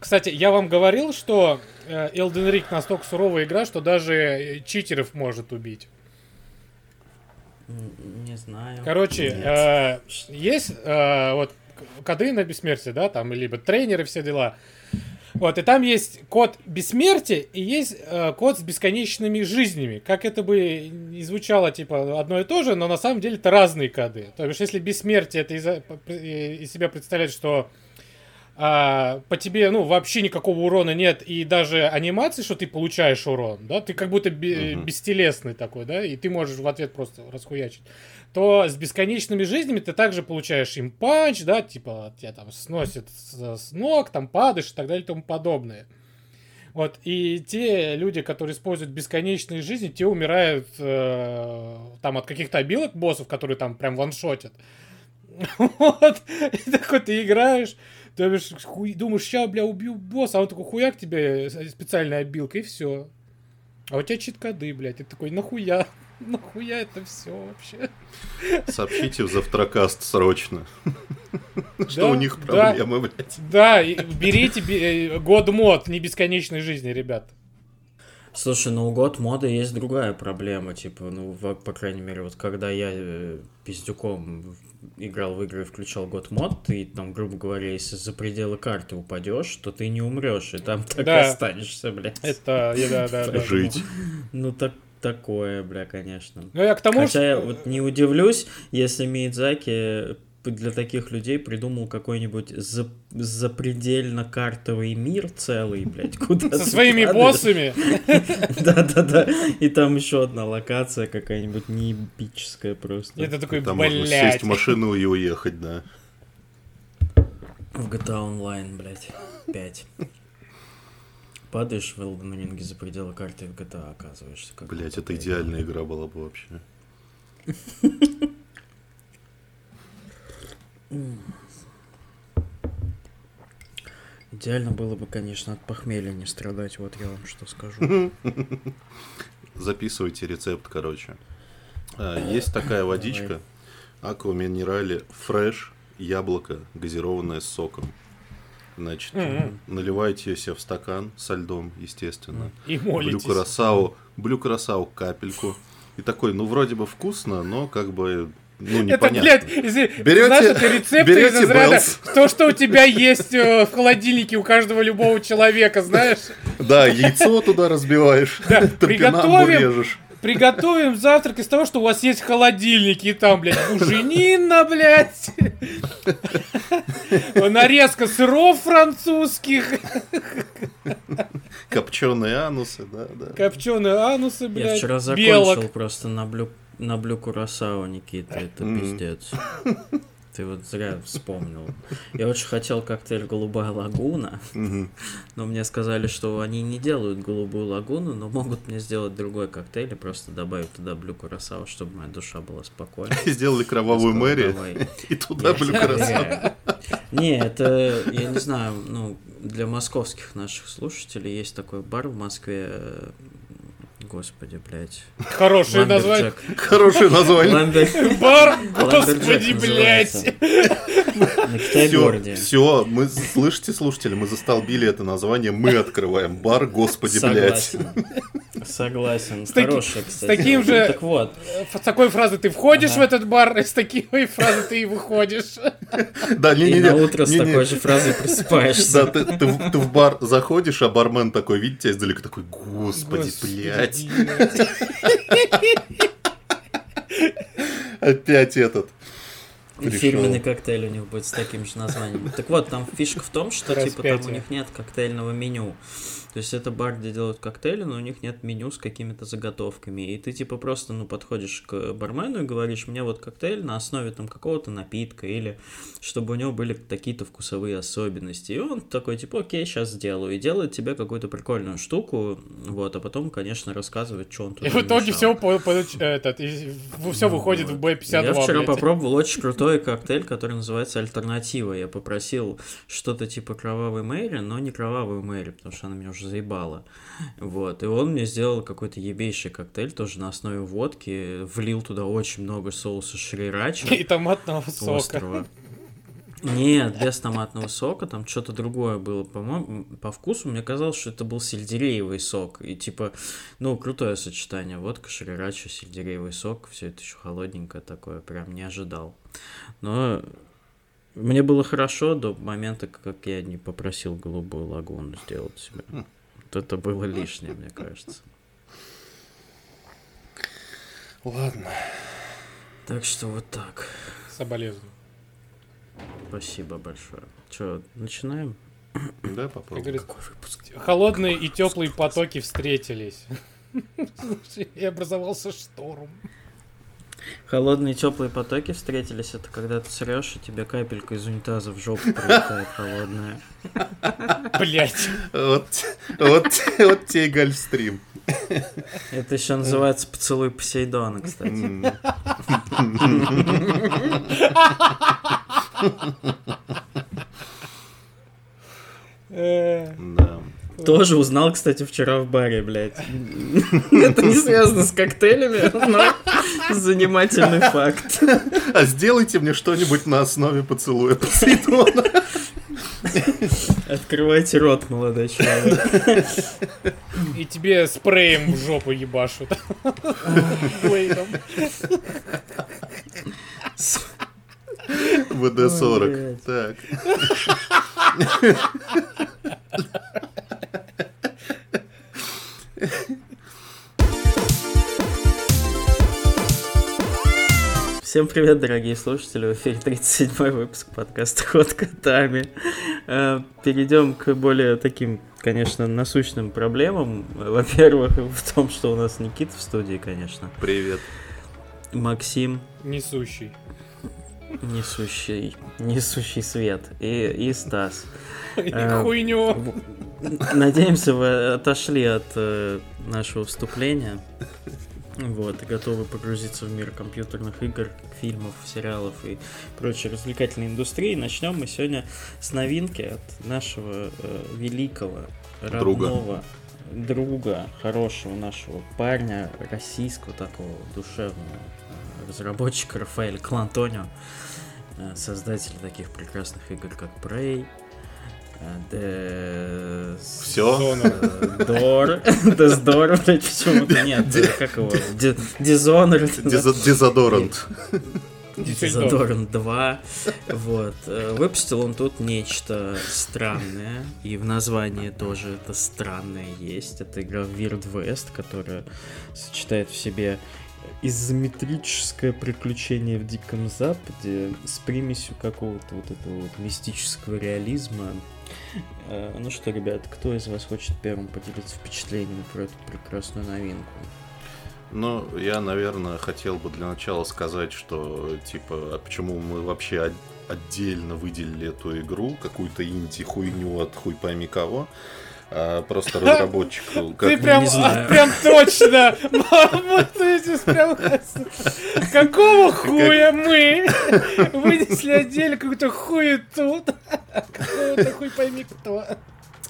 Кстати, я вам говорил, что э, Elden Ring настолько суровая игра, что даже читеров может убить. Не знаю. Короче, э, есть э, вот коды на бессмертие, да, там, либо тренеры, все дела. Вот, и там есть код бессмертия и есть э, код с бесконечными жизнями. Как это бы не звучало, типа, одно и то же, но на самом деле это разные коды. То есть, если бессмертие это из, из себя представляет, что а, по тебе, ну, вообще никакого урона нет, и даже анимации, что ты получаешь урон, да, ты как будто бе- uh-huh. бестелесный такой, да, и ты можешь в ответ просто расхуячить, то с бесконечными жизнями ты также получаешь им панч, да, типа тебя там сносит с, с ног, там падаешь и так далее и тому подобное. Вот, и те люди, которые используют бесконечные жизни, те умирают э, там от каких-то обилок боссов, которые там прям ваншотят. Вот, и такой ты играешь, ты думаешь, хуй, думаешь, сейчас, бля, убью босса, а он такой хуяк тебе специальная обилка, и все. А у тебя чит-коды, блядь, и такой, нахуя? Нахуя это все вообще? Сообщите в завтракаст срочно. Что у них проблемы, блядь. Да, берите э, год мод не бесконечной жизни, ребят. Слушай, ну у год мода есть другая проблема, типа, ну, по крайней мере, вот когда я э, пиздюком играл в игры и включал год мод, ты там, грубо говоря, если за пределы карты упадешь, то ты не умрешь, и там так да. останешься, блядь. Это, да, да, да. Жить. Ну так такое, бля, конечно. Ну, я к тому, Хотя что... я вот не удивлюсь, если Миядзаки для таких людей придумал какой-нибудь за, запредельно картовый мир целый, блядь, куда Со своими боссами. Да-да-да. И там еще одна локация какая-нибудь неэпическая просто. Это такой, Там можно сесть в машину и уехать, да. В GTA Online, блядь. 5. Падаешь в Elden Ring за пределы карты в GTA оказываешься. Блять, это идеальная игра была бы вообще. Идеально было бы, конечно, от похмелья не страдать, вот я вам что скажу. Записывайте рецепт, короче. А, есть такая водичка, Аква Минерали Фреш, яблоко, газированное с соком. Значит, mm-hmm. наливайте ее себе в стакан со льдом, естественно. И молитесь. Блю красаву, блю красаву капельку. И такой, ну, вроде бы вкусно, но как бы ну, непонятно. Это, блядь, если, берете, знаешь, это рецепты берете из разряда, то, что у тебя есть э, в холодильнике у каждого любого человека, знаешь? Да, яйцо туда разбиваешь, да, приготовим, режешь. Приготовим завтрак из того, что у вас есть холодильник, и там, блядь, буженина, блядь, нарезка сыров французских. Копченые анусы, да, да. Копченые анусы, блядь, Я вчера закончил белок. просто на блю на Блю Курасао, Никита, это пиздец. Ты вот зря вспомнил. Я очень хотел коктейль «Голубая лагуна», но мне сказали, что они не делают «Голубую лагуну», но могут мне сделать другой коктейль и просто добавить туда блю курасао, чтобы моя душа была спокойна. Сделали кровавую Мэри и туда блю курасао. Не, это, я не знаю, ну, для московских наших слушателей есть такой бар в Москве, Господи, блядь. Хорошее название. Хорошее название. Бар, господи, блядь. На Китай-городе. Все, мы, слышите, слушатели, мы застолбили это название, мы открываем бар, господи, блядь. Согласен. Хорошее, кстати. С таким же... Так вот. С такой фразой ты входишь в этот бар, и с такой фразой ты и выходишь. Да, не, не, не. на утро с такой же фразой просыпаешься. Да, ты в бар заходишь, а бармен такой, видите, тебя издалека такой, господи, блядь. Опять этот. Пришел. Фирменный коктейль у них будет с таким же названием. Так вот, там фишка в том, что типа там у них нет коктейльного меню. То есть это бар, где делают коктейли, но у них нет меню с какими-то заготовками. И ты типа просто, ну, подходишь к бармену и говоришь, мне вот коктейль на основе там какого-то напитка или чтобы у него были какие-то вкусовые особенности. И он такой, типа, окей, сейчас сделаю. И делает тебе какую-то прикольную штуку, вот, а потом, конечно, рассказывает, что он тут И в итоге все, по, по, этот, и все ну, выходит вот. в B52, Я вчера блядь. попробовал очень крутой коктейль, который называется «Альтернатива». Я попросил что-то типа кровавой Мэри, но не кровавую Мэри, потому что она меня уже уже заебало. Вот. И он мне сделал какой-то ебейший коктейль, тоже на основе водки, влил туда очень много соуса шрирача. И томатного сока. Острого. Нет, без томатного сока, там что-то другое было. По-моему, по вкусу мне казалось, что это был сельдереевый сок. И типа, ну, крутое сочетание. Водка, шрирача, сельдереевый сок, все это еще холодненькое такое, прям не ожидал. Но мне было хорошо до момента, как я не попросил голубую лагуну сделать себе. Вот это было лишнее, мне кажется. Ладно. Так что вот так. Соболезную. Спасибо большое. Че, начинаем? Да, попробуем. Какой выпуск? Холодные и теплые потоки встретились. И образовался шторм. Холодные и теплые потоки встретились, это когда ты срешь, и тебе капелька из унитаза в жопу прилетает холодная. Блять. Вот, вот, вот тебе и гольфстрим. Это еще называется поцелуй Посейдона, кстати. Да. Тоже узнал, кстати, вчера в баре, блядь. Это не связано с коктейлями, но занимательный факт. А сделайте мне что-нибудь на основе поцелуя Посейдона. Открывайте рот, молодой человек. И тебе спреем в жопу ебашут. ВД-40. Так. Всем привет, дорогие слушатели, в эфире 37-й выпуск подкаста «Ход котами». Э, перейдем к более таким, конечно, насущным проблемам. Во-первых, в том, что у нас Никита в студии, конечно. Привет. Максим. Несущий. Несущий, несущий свет. И, и Стас. Э, хуйню. Надеемся, вы отошли от э, нашего вступления. Вот, и готовы погрузиться в мир компьютерных игр, фильмов, сериалов и прочей развлекательной индустрии. Начнем мы сегодня с новинки от нашего э, великого, родного друга. друга, хорошего нашего парня, российского такого душевного э, разработчика Рафаэля Клантонио, э, создателя таких прекрасных игр, как Prey, все? Дор. Дездор, блядь, почему-то нет. Как его? Дизонор. Дезодорант. Дезодорант 2. Вот. Э, выпустил он тут нечто странное. И в названии тоже это странное есть. Это игра Weird West, которая сочетает в себе изометрическое приключение в Диком Западе с примесью какого-то вот этого вот мистического реализма ну что, ребят, кто из вас хочет первым поделиться впечатлениями про эту прекрасную новинку? Ну, я, наверное, хотел бы для начала сказать, что, типа, а почему мы вообще отдельно выделили эту игру, какую-то инди-хуйню от хуй пойми кого а просто разработчику. Как... Ты прям, а, прям точно! прям... Какого хуя мы вынесли отдельно какую-то хуету? Какого-то хуй пойми кто.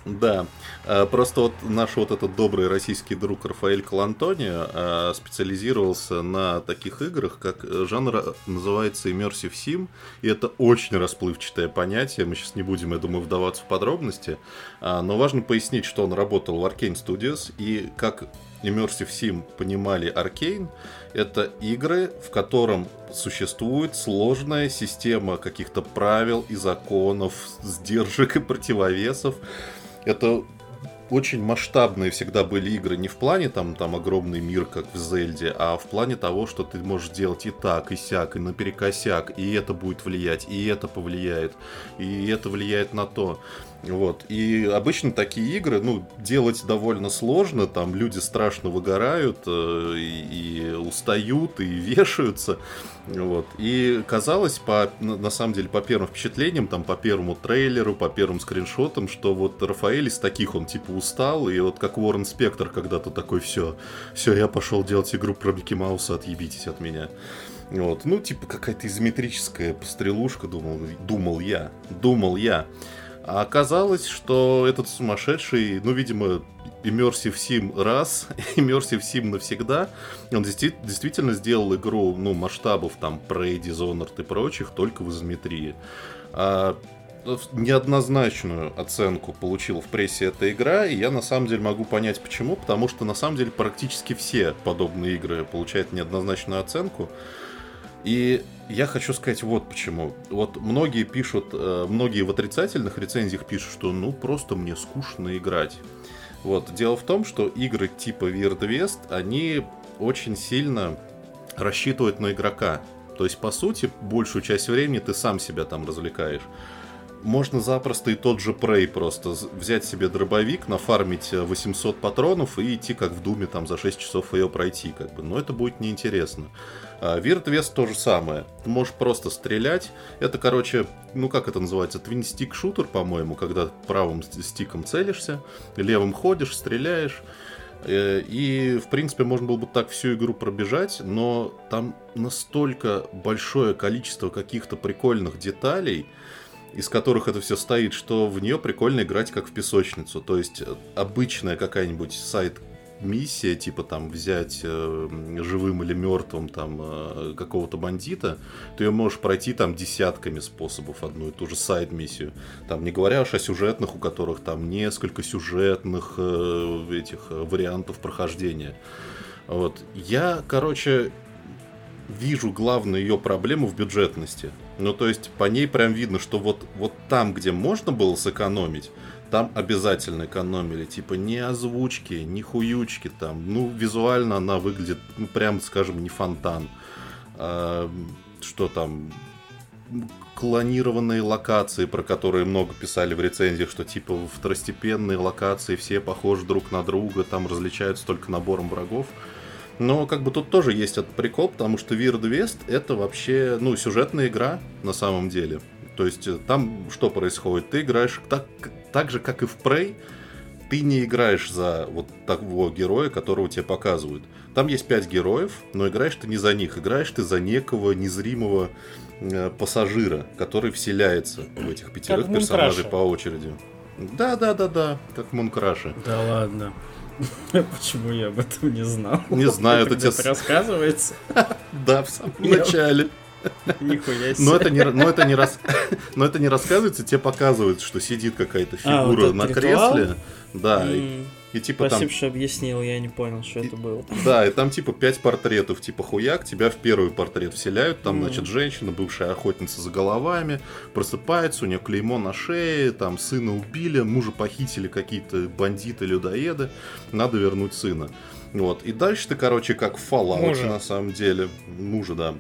Да, а, просто вот наш вот этот добрый российский друг Рафаэль Калантони а, специализировался на таких играх, как жанр называется Immersive Sim, и это очень расплывчатое понятие, мы сейчас не будем, я думаю, вдаваться в подробности, но важно пояснить, что он работал в Arkane Studios, и как Immersive Sim понимали Arkane, это игры, в котором существует сложная система каких-то правил и законов, сдержек и противовесов, это очень масштабные всегда были игры не в плане там, там огромный мир, как в Зельде, а в плане того, что ты можешь делать и так, и сяк, и наперекосяк, и это будет влиять, и это повлияет, и это влияет на то. Вот. И обычно такие игры, ну, делать довольно сложно, там люди страшно выгорают э, и, и устают, и вешаются. Вот. И казалось, по, на самом деле, по первым впечатлениям, там, по первому трейлеру, по первым скриншотам, что вот Рафаэль из таких он типа устал, и вот как Уоррен Спектр когда-то такой, все, все, я пошел делать игру про Микки Мауса, отъебитесь от меня. Вот. Ну, типа какая-то изометрическая пострелушка, думал, думал я, думал я. А оказалось, что этот сумасшедший, ну, видимо, Immersive Sim раз, Immersive Sim навсегда, он действительно сделал игру, ну, масштабов там Prey, Dishonored и прочих только в изометрии. А, неоднозначную оценку получила в прессе эта игра, и я на самом деле могу понять почему, потому что на самом деле практически все подобные игры получают неоднозначную оценку. И я хочу сказать вот почему. Вот многие пишут, э, многие в отрицательных рецензиях пишут, что ну просто мне скучно играть. Вот. Дело в том, что игры типа Weird West, они очень сильно рассчитывают на игрока. То есть, по сути, большую часть времени ты сам себя там развлекаешь. Можно запросто и тот же Prey просто взять себе дробовик, нафармить 800 э, патронов и идти как в Думе там за 6 часов ее пройти, как бы. Но это будет неинтересно. А Вест то же самое. Ты можешь просто стрелять. Это, короче, ну как это называется, твин-стик шутер, по-моему, когда правым стиком целишься, левым ходишь, стреляешь. Э, и, в принципе, можно было бы так всю игру пробежать, но там настолько большое количество каких-то прикольных деталей, из которых это все стоит, что в нее прикольно играть как в песочницу. То есть э, обычная какая-нибудь сайт миссия, типа там взять э, живым или мертвым там э, какого-то бандита, ты ее можешь пройти там десятками способов одну и ту же сайт-миссию. Там не говоря уж о сюжетных, у которых там несколько сюжетных э, этих э, вариантов прохождения. Вот. Я, короче, вижу главную ее проблему в бюджетности. Ну, то есть, по ней прям видно, что вот, вот там, где можно было сэкономить, там обязательно экономили. Типа ни озвучки, ни хуючки там. Ну, визуально она выглядит, ну, прям, скажем, не фонтан. А, что там? Клонированные локации, про которые много писали в рецензиях, что типа второстепенные локации все похожи друг на друга, там различаются только набором врагов. Но как бы тут тоже есть этот прикол, потому что Weird West это вообще, ну, сюжетная игра на самом деле. То есть э, там что происходит? Ты играешь так, так же, как и в Prey, ты не играешь за вот того героя, которого тебе показывают. Там есть пять героев, но играешь ты не за них, играешь ты за некого незримого э, пассажира, который вселяется в этих пятерых как персонажей по очереди. Да, да, да, да, как Мункраши. Да ладно. Почему я об этом не знал? Не знаю, это тебе рассказывается. Да, в самом начале. Нихуя себе. Но это не, но это не, рас... но это не рассказывается, тебе показывают, что сидит какая-то фигура а, вот на ритуал? кресле. Да, mm. и, и типа Спасибо, там... что объяснил, я не понял, что и, это было. Да, и там типа пять портретов, типа хуяк, тебя в первый портрет вселяют, там, mm. значит, женщина, бывшая охотница за головами, просыпается, у нее клеймо на шее, там сына убили, мужа похитили какие-то бандиты-людоеды, надо вернуть сына. Вот. И дальше ты, короче, как в Fallout, мужа. на самом деле. Мужа, да.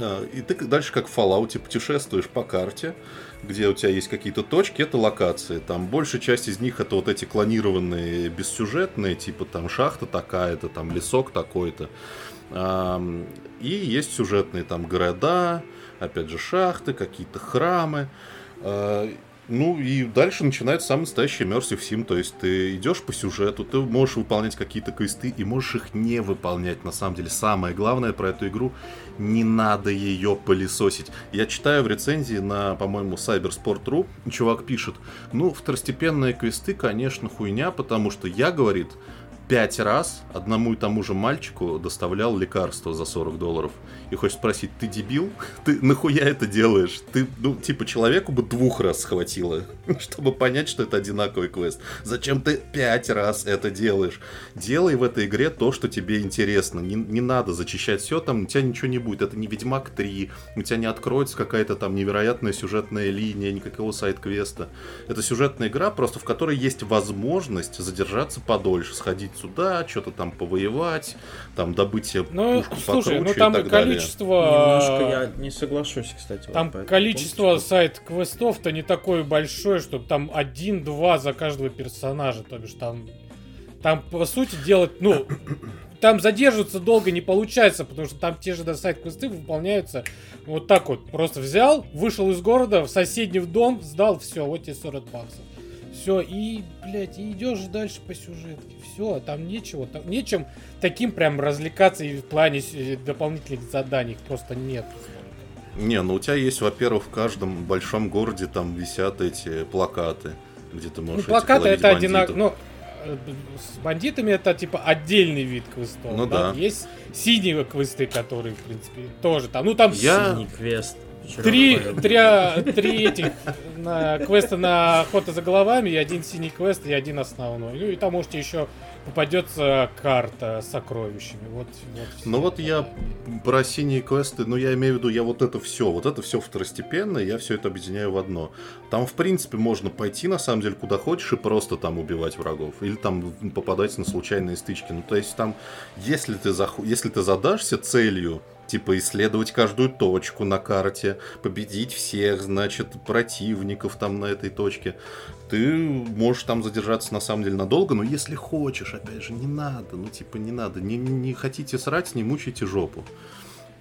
А, и ты дальше как в Fallout путешествуешь по карте, где у тебя есть какие-то точки, это локации. Там большая часть из них это вот эти клонированные бессюжетные, типа там шахта такая-то, там лесок такой-то. И есть сюжетные там города, опять же шахты, какие-то храмы. А, ну и дальше начинается самый настоящий Immersive Sim, то есть ты идешь по сюжету, ты можешь выполнять какие-то квесты и можешь их не выполнять, на самом деле. Самое главное про эту игру, не надо ее пылесосить. Я читаю в рецензии на, по-моему, Cybersport.ru, чувак пишет, ну, второстепенные квесты, конечно, хуйня, потому что я, говорит, пять раз одному и тому же мальчику доставлял лекарство за 40 долларов. И хочешь спросить, ты дебил? Ты нахуя это делаешь? Ты, ну, типа, человеку бы двух раз схватило, чтобы понять, что это одинаковый квест. Зачем ты пять раз это делаешь? Делай в этой игре то, что тебе интересно. Не, не надо зачищать все, там у тебя ничего не будет. Это не Ведьмак 3, у тебя не откроется какая-то там невероятная сюжетная линия, никакого сайт-квеста. Это сюжетная игра, просто в которой есть возможность задержаться подольше, сходить сюда, что-то там повоевать, там добыть себе ну, пушку слушай, покруче ну, там и так количество... Немножко я не соглашусь, кстати. Там вот количество пункту, сайт-квестов-то не такое большое, чтобы там один-два за каждого персонажа, то бишь там... Там, по сути, делать, ну, там задерживаться долго не получается, потому что там те же сайт-квесты выполняются вот так вот. Просто взял, вышел из города, в соседний дом, сдал, все, вот тебе 40 баксов. Все, и, блядь, и идешь дальше по сюжетке. Все, там нечего, там нечем таким прям развлекаться и в плане э, дополнительных заданий просто нет. Не, ну у тебя есть, во-первых, в каждом большом городе там висят эти плакаты, где ты можешь. Ну, плакаты это одинаково. Ну, э, с бандитами это типа отдельный вид квестов. Ну да. да. Есть синие квесты, которые, в принципе, тоже там. Ну там Я... синий квест. Три, три, три этих на, квеста на охоту за головами, и один синий квест, и один основной. Ну и там можете еще попадется карта с сокровищами. Вот, вот ну вот я про синие квесты, ну я имею в виду, я вот это все, вот это все второстепенно, я все это объединяю в одно. Там, в принципе, можно пойти, на самом деле, куда хочешь и просто там убивать врагов. Или там попадать на случайные стычки. Ну, то есть там, если ты, зах... если ты задашься целью типа исследовать каждую точку на карте, победить всех, значит, противников там на этой точке, ты можешь там задержаться на самом деле надолго, но если хочешь, опять же, не надо, ну типа не надо, не, не хотите срать, не мучайте жопу.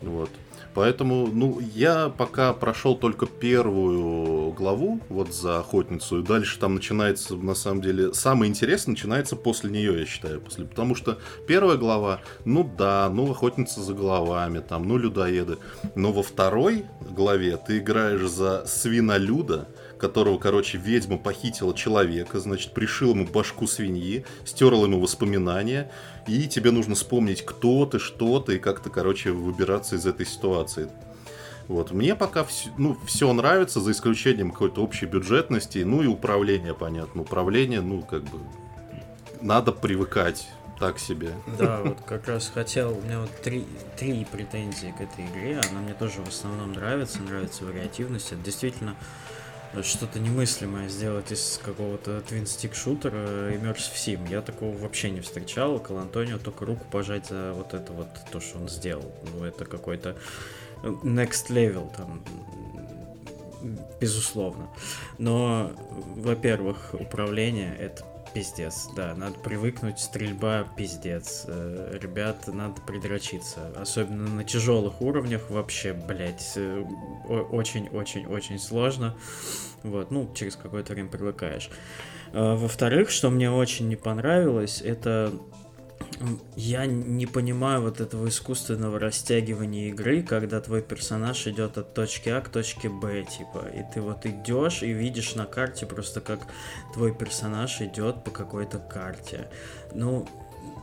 Вот. Поэтому, ну, я пока прошел только первую главу, вот за охотницу, и дальше там начинается, на самом деле, самое интересное начинается после нее, я считаю, после, потому что первая глава, ну да, ну, охотница за головами, там, ну, людоеды, но во второй главе ты играешь за свинолюда, которого, короче, ведьма похитила человека, значит, пришил ему башку свиньи, стерла ему воспоминания, и тебе нужно вспомнить, кто ты, что ты, и как-то, короче, выбираться из этой ситуации. Вот. Мне пока все, ну, все нравится, за исключением какой-то общей бюджетности, ну и управления, понятно. Управление, ну, как бы, надо привыкать так себе. Да, вот как раз хотел, у меня вот три, три претензии к этой игре, она мне тоже в основном нравится, нравится вариативность, это действительно что-то немыслимое сделать из какого-то твинстик шутера Immersive Sim. Я такого вообще не встречал. Кал Антонио только руку пожать за вот это вот то, что он сделал. Ну, это какой-то э, next level там безусловно. Но, во-первых, управление это пиздец, да, надо привыкнуть, стрельба пиздец. Э, ребят, надо придрочиться. Особенно на тяжелых уровнях вообще, блять, э, очень-очень-очень сложно. Вот, ну, через какое-то время привыкаешь. Э, во-вторых, что мне очень не понравилось, это я не понимаю вот этого искусственного растягивания игры, когда твой персонаж идет от точки А к точке Б, типа, и ты вот идешь и видишь на карте просто как твой персонаж идет по какой-то карте. Ну,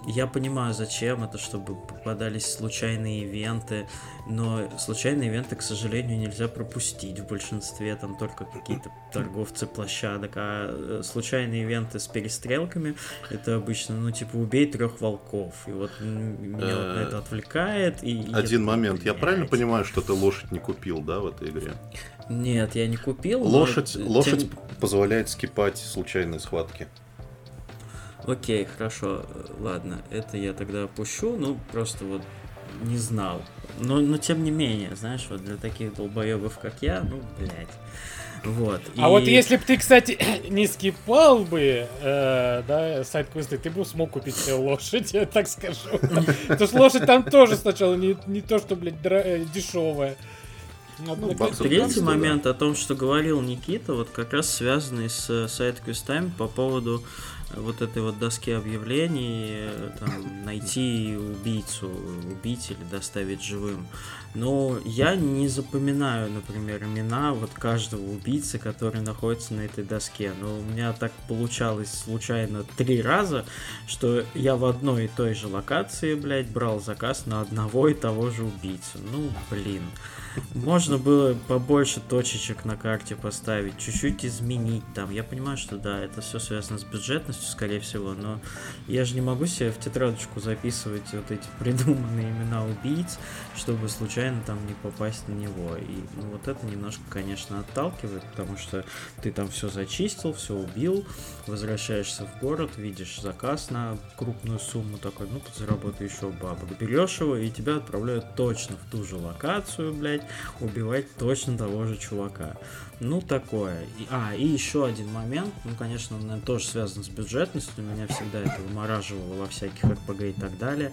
я понимаю, зачем это, чтобы попадались случайные ивенты, но случайные ивенты, к сожалению, нельзя пропустить в большинстве, там только какие-то торговцы площадок, а э, случайные ивенты с перестрелками, это обычно, ну, типа, убей трех волков, и вот меня вот на это отвлекает. И Один момент, я правильно понимаю, что ты лошадь не купил, да, в этой игре? Нет, я не купил. Лошадь, лошадь позволяет скипать случайные схватки. Окей, хорошо, ладно, это я тогда опущу, ну, просто вот не знал. Но, но тем не менее, знаешь, вот для таких долбоебов, как я, ну, блядь. Вот. А и... вот если бы ты, кстати, не скипал бы, э, да, сайт-квесты, ты бы смог купить себе лошадь, я так скажу. Потому что лошадь там тоже сначала не, не то, что, блядь, э, дешевая. Ну, Третий момент о том, что говорил Никита, вот как раз связанный с сайт-квестами по поводу вот этой вот доски объявлений, там, найти убийцу, убить или доставить живым. Но я не запоминаю, например, имена вот каждого убийцы, который находится на этой доске. Но у меня так получалось случайно три раза, что я в одной и той же локации, блядь, брал заказ на одного и того же убийцу. Ну, блин. Можно было побольше точечек на карте поставить, чуть-чуть изменить там. Я понимаю, что да, это все связано с бюджетностью, скорее всего, но я же не могу себе в тетрадочку записывать вот эти придуманные имена убийц, чтобы случайно там не попасть на него. И ну, вот это немножко, конечно, отталкивает, потому что ты там все зачистил, все убил, возвращаешься в город, видишь заказ на крупную сумму, такой, ну, подзаработай еще бабок. Берешь его, и тебя отправляют точно в ту же локацию, блядь, убивать точно того же чувака. Ну, такое. И, а, и еще один момент, ну, конечно, он тоже связан с бюджетностью, меня всегда это вымораживало во всяких RPG и так далее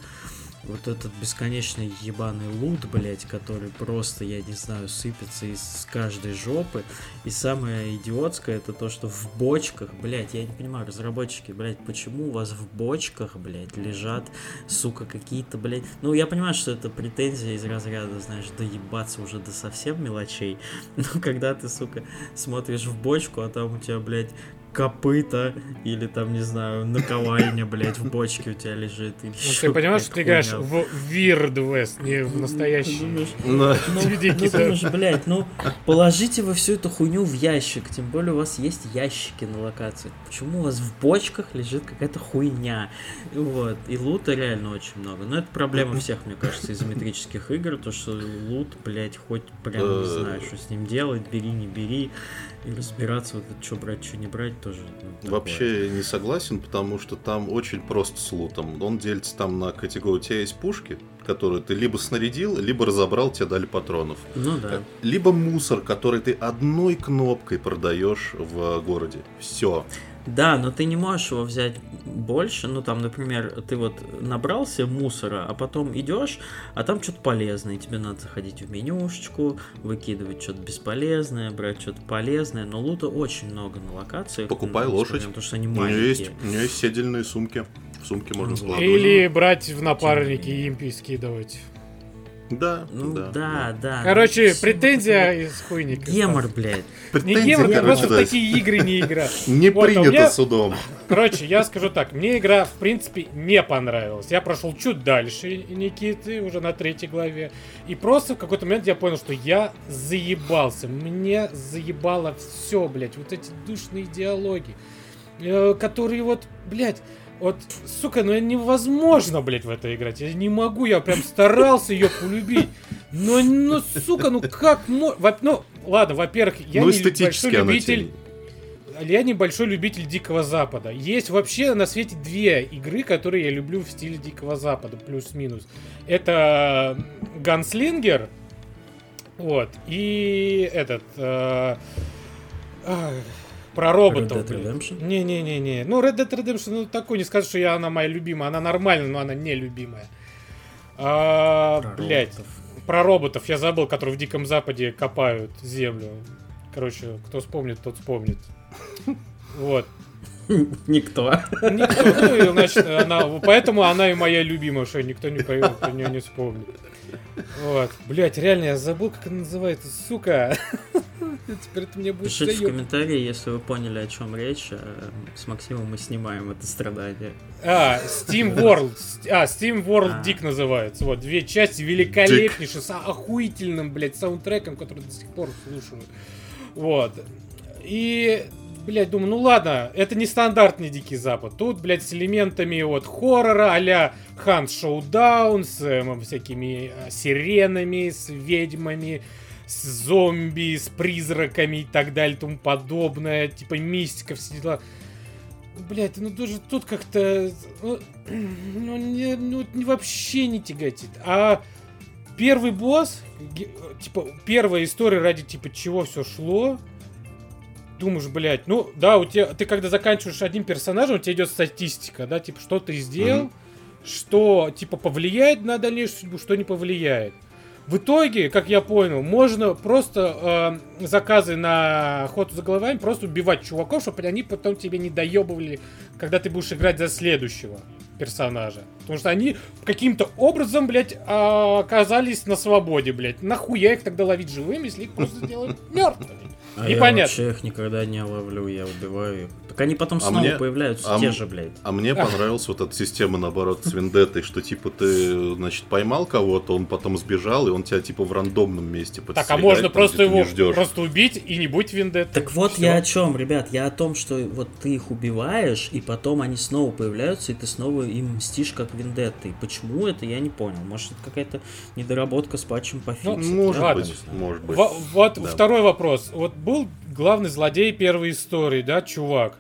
вот этот бесконечный ебаный лут, блять, который просто, я не знаю, сыпется из каждой жопы. И самое идиотское это то, что в бочках, блять, я не понимаю, разработчики, блять, почему у вас в бочках, блять, лежат, сука, какие-то, блять. Ну, я понимаю, что это претензия из разряда, знаешь, доебаться уже до совсем мелочей. Но когда ты, сука, смотришь в бочку, а там у тебя, блять, копыта или там, не знаю, наковальня, блядь, в бочке у тебя лежит. Или ну, ты понимаешь, что ты играешь в Weird West, не в настоящий. Ну, ну, ну, думаешь, блядь, ну положите вы всю эту хуйню в ящик, тем более у вас есть ящики на локациях. Почему у вас в бочках лежит какая-то хуйня? Вот, и лута реально очень много. Но это проблема всех, мне кажется, изометрических игр, то что лут, блядь, хоть прям не знаю, что с ним делать, бери, не бери. И разбираться, вот что брать, что не брать, тоже. Ну, Вообще не согласен, потому что там очень просто с лутом. Он делится там на категорию. У тебя есть пушки, которые ты либо снарядил, либо разобрал, тебе дали патронов. Ну да. Либо мусор, который ты одной кнопкой продаешь в городе. Все. Да, но ты не можешь его взять больше. Ну, там, например, ты вот набрался мусора, а потом идешь, а там что-то полезное. Тебе надо заходить в менюшечку, выкидывать что-то бесполезное, брать что-то полезное. Но лута очень много на локации. Покупай лошадь. Потому что они маленькие. У нее есть, у нее есть седельные сумки. В сумке можно складывать. Или брать в напарники и импи скидывать. Да, ну, да, да, да. Короче, претензия из хуйника. Гемор, блядь. Не гемор, ты просто в такие игры не игра. Не вот, принято меня... судом. Короче, я скажу так, мне игра, в принципе, не понравилась. Я прошел чуть дальше Никиты, уже на третьей главе. И просто в какой-то момент я понял, что я заебался. Мне заебало все, блядь, вот эти душные диалоги, э, которые вот, блядь, вот, сука, ну невозможно, блядь, в это играть. Я не могу, я прям старался ее полюбить. Но, ну, сука, ну как ну, ну, ладно, во-первых, я ну, не большой любитель... Я небольшой любитель Дикого Запада. Есть вообще на свете две игры, которые я люблю в стиле Дикого Запада, плюс-минус. Это Ганслингер, вот, и этот... Э, про роботов. Red Dead Redemption? Не-не-не-не. Ну, Red Dead Redemption, ну, такой, не скажу, что я, она моя любимая. Она нормальная, но она не любимая. А, про блядь. Роботов. Про роботов. Я забыл, которые в Диком Западе копают землю. Короче, кто вспомнит, тот вспомнит. Вот. Никто. Никто. Ну, значит, она, поэтому она и моя любимая, что никто не поймет, про нее не вспомнит. Вот. Блять, реально, я забыл, как она называется, сука. Теперь это мне будет Пишите в комментарии, если вы поняли, о чем речь. Э, с Максимом мы снимаем это страдание. А, Steam World. А, Steam World а. Dick называется. Вот, две части великолепнейшие, с охуительным, блядь, саундтреком, который до сих пор слушаю. Вот. И блядь, думаю, ну ладно, это не стандартный Дикий Запад. Тут, блядь, с элементами вот хоррора а-ля Hunt Showdown, с э, всякими э, сиренами, с ведьмами, с зомби, с призраками и так далее, тому подобное, типа мистика, все дела. Блять, ну тоже тут как-то ну, ну, не, ну, вообще не тяготит. А первый босс, типа, первая история, ради типа чего все шло, думаешь, блядь, ну да, у тебя, ты когда заканчиваешь одним персонажем, у тебя идет статистика, да, типа, что ты сделал, mm-hmm. что, типа, повлияет на дальнейшую судьбу, что не повлияет. В итоге, как я понял, можно просто э, заказы на охоту за головами просто убивать чуваков, чтобы они потом тебе не доебывали, когда ты будешь играть за следующего персонажа. Потому что они каким-то образом, блядь, оказались на свободе, блядь. Нахуя их тогда ловить живыми, если их просто делают мертвыми? А Непонятно. я вообще их никогда не ловлю, я убиваю их. Так они потом а снова мне, появляются, а те же, блядь. А мне понравилась вот эта система, наоборот, с вендеттой, что типа ты, значит, поймал кого-то, он потом сбежал, и он тебя типа в рандомном месте Так, а можно там, просто его просто убить и не будь вендеттой. Так вот Все. я о чем, ребят, я о том, что вот ты их убиваешь, и потом они снова появляются, и ты снова им мстишь как вендеттой. Почему это, я не понял. Может, это какая-то недоработка с патчем по фиксу. Ну, может да? быть, может быть. Вот да. второй вопрос. Вот был главный злодей первой истории, да, чувак.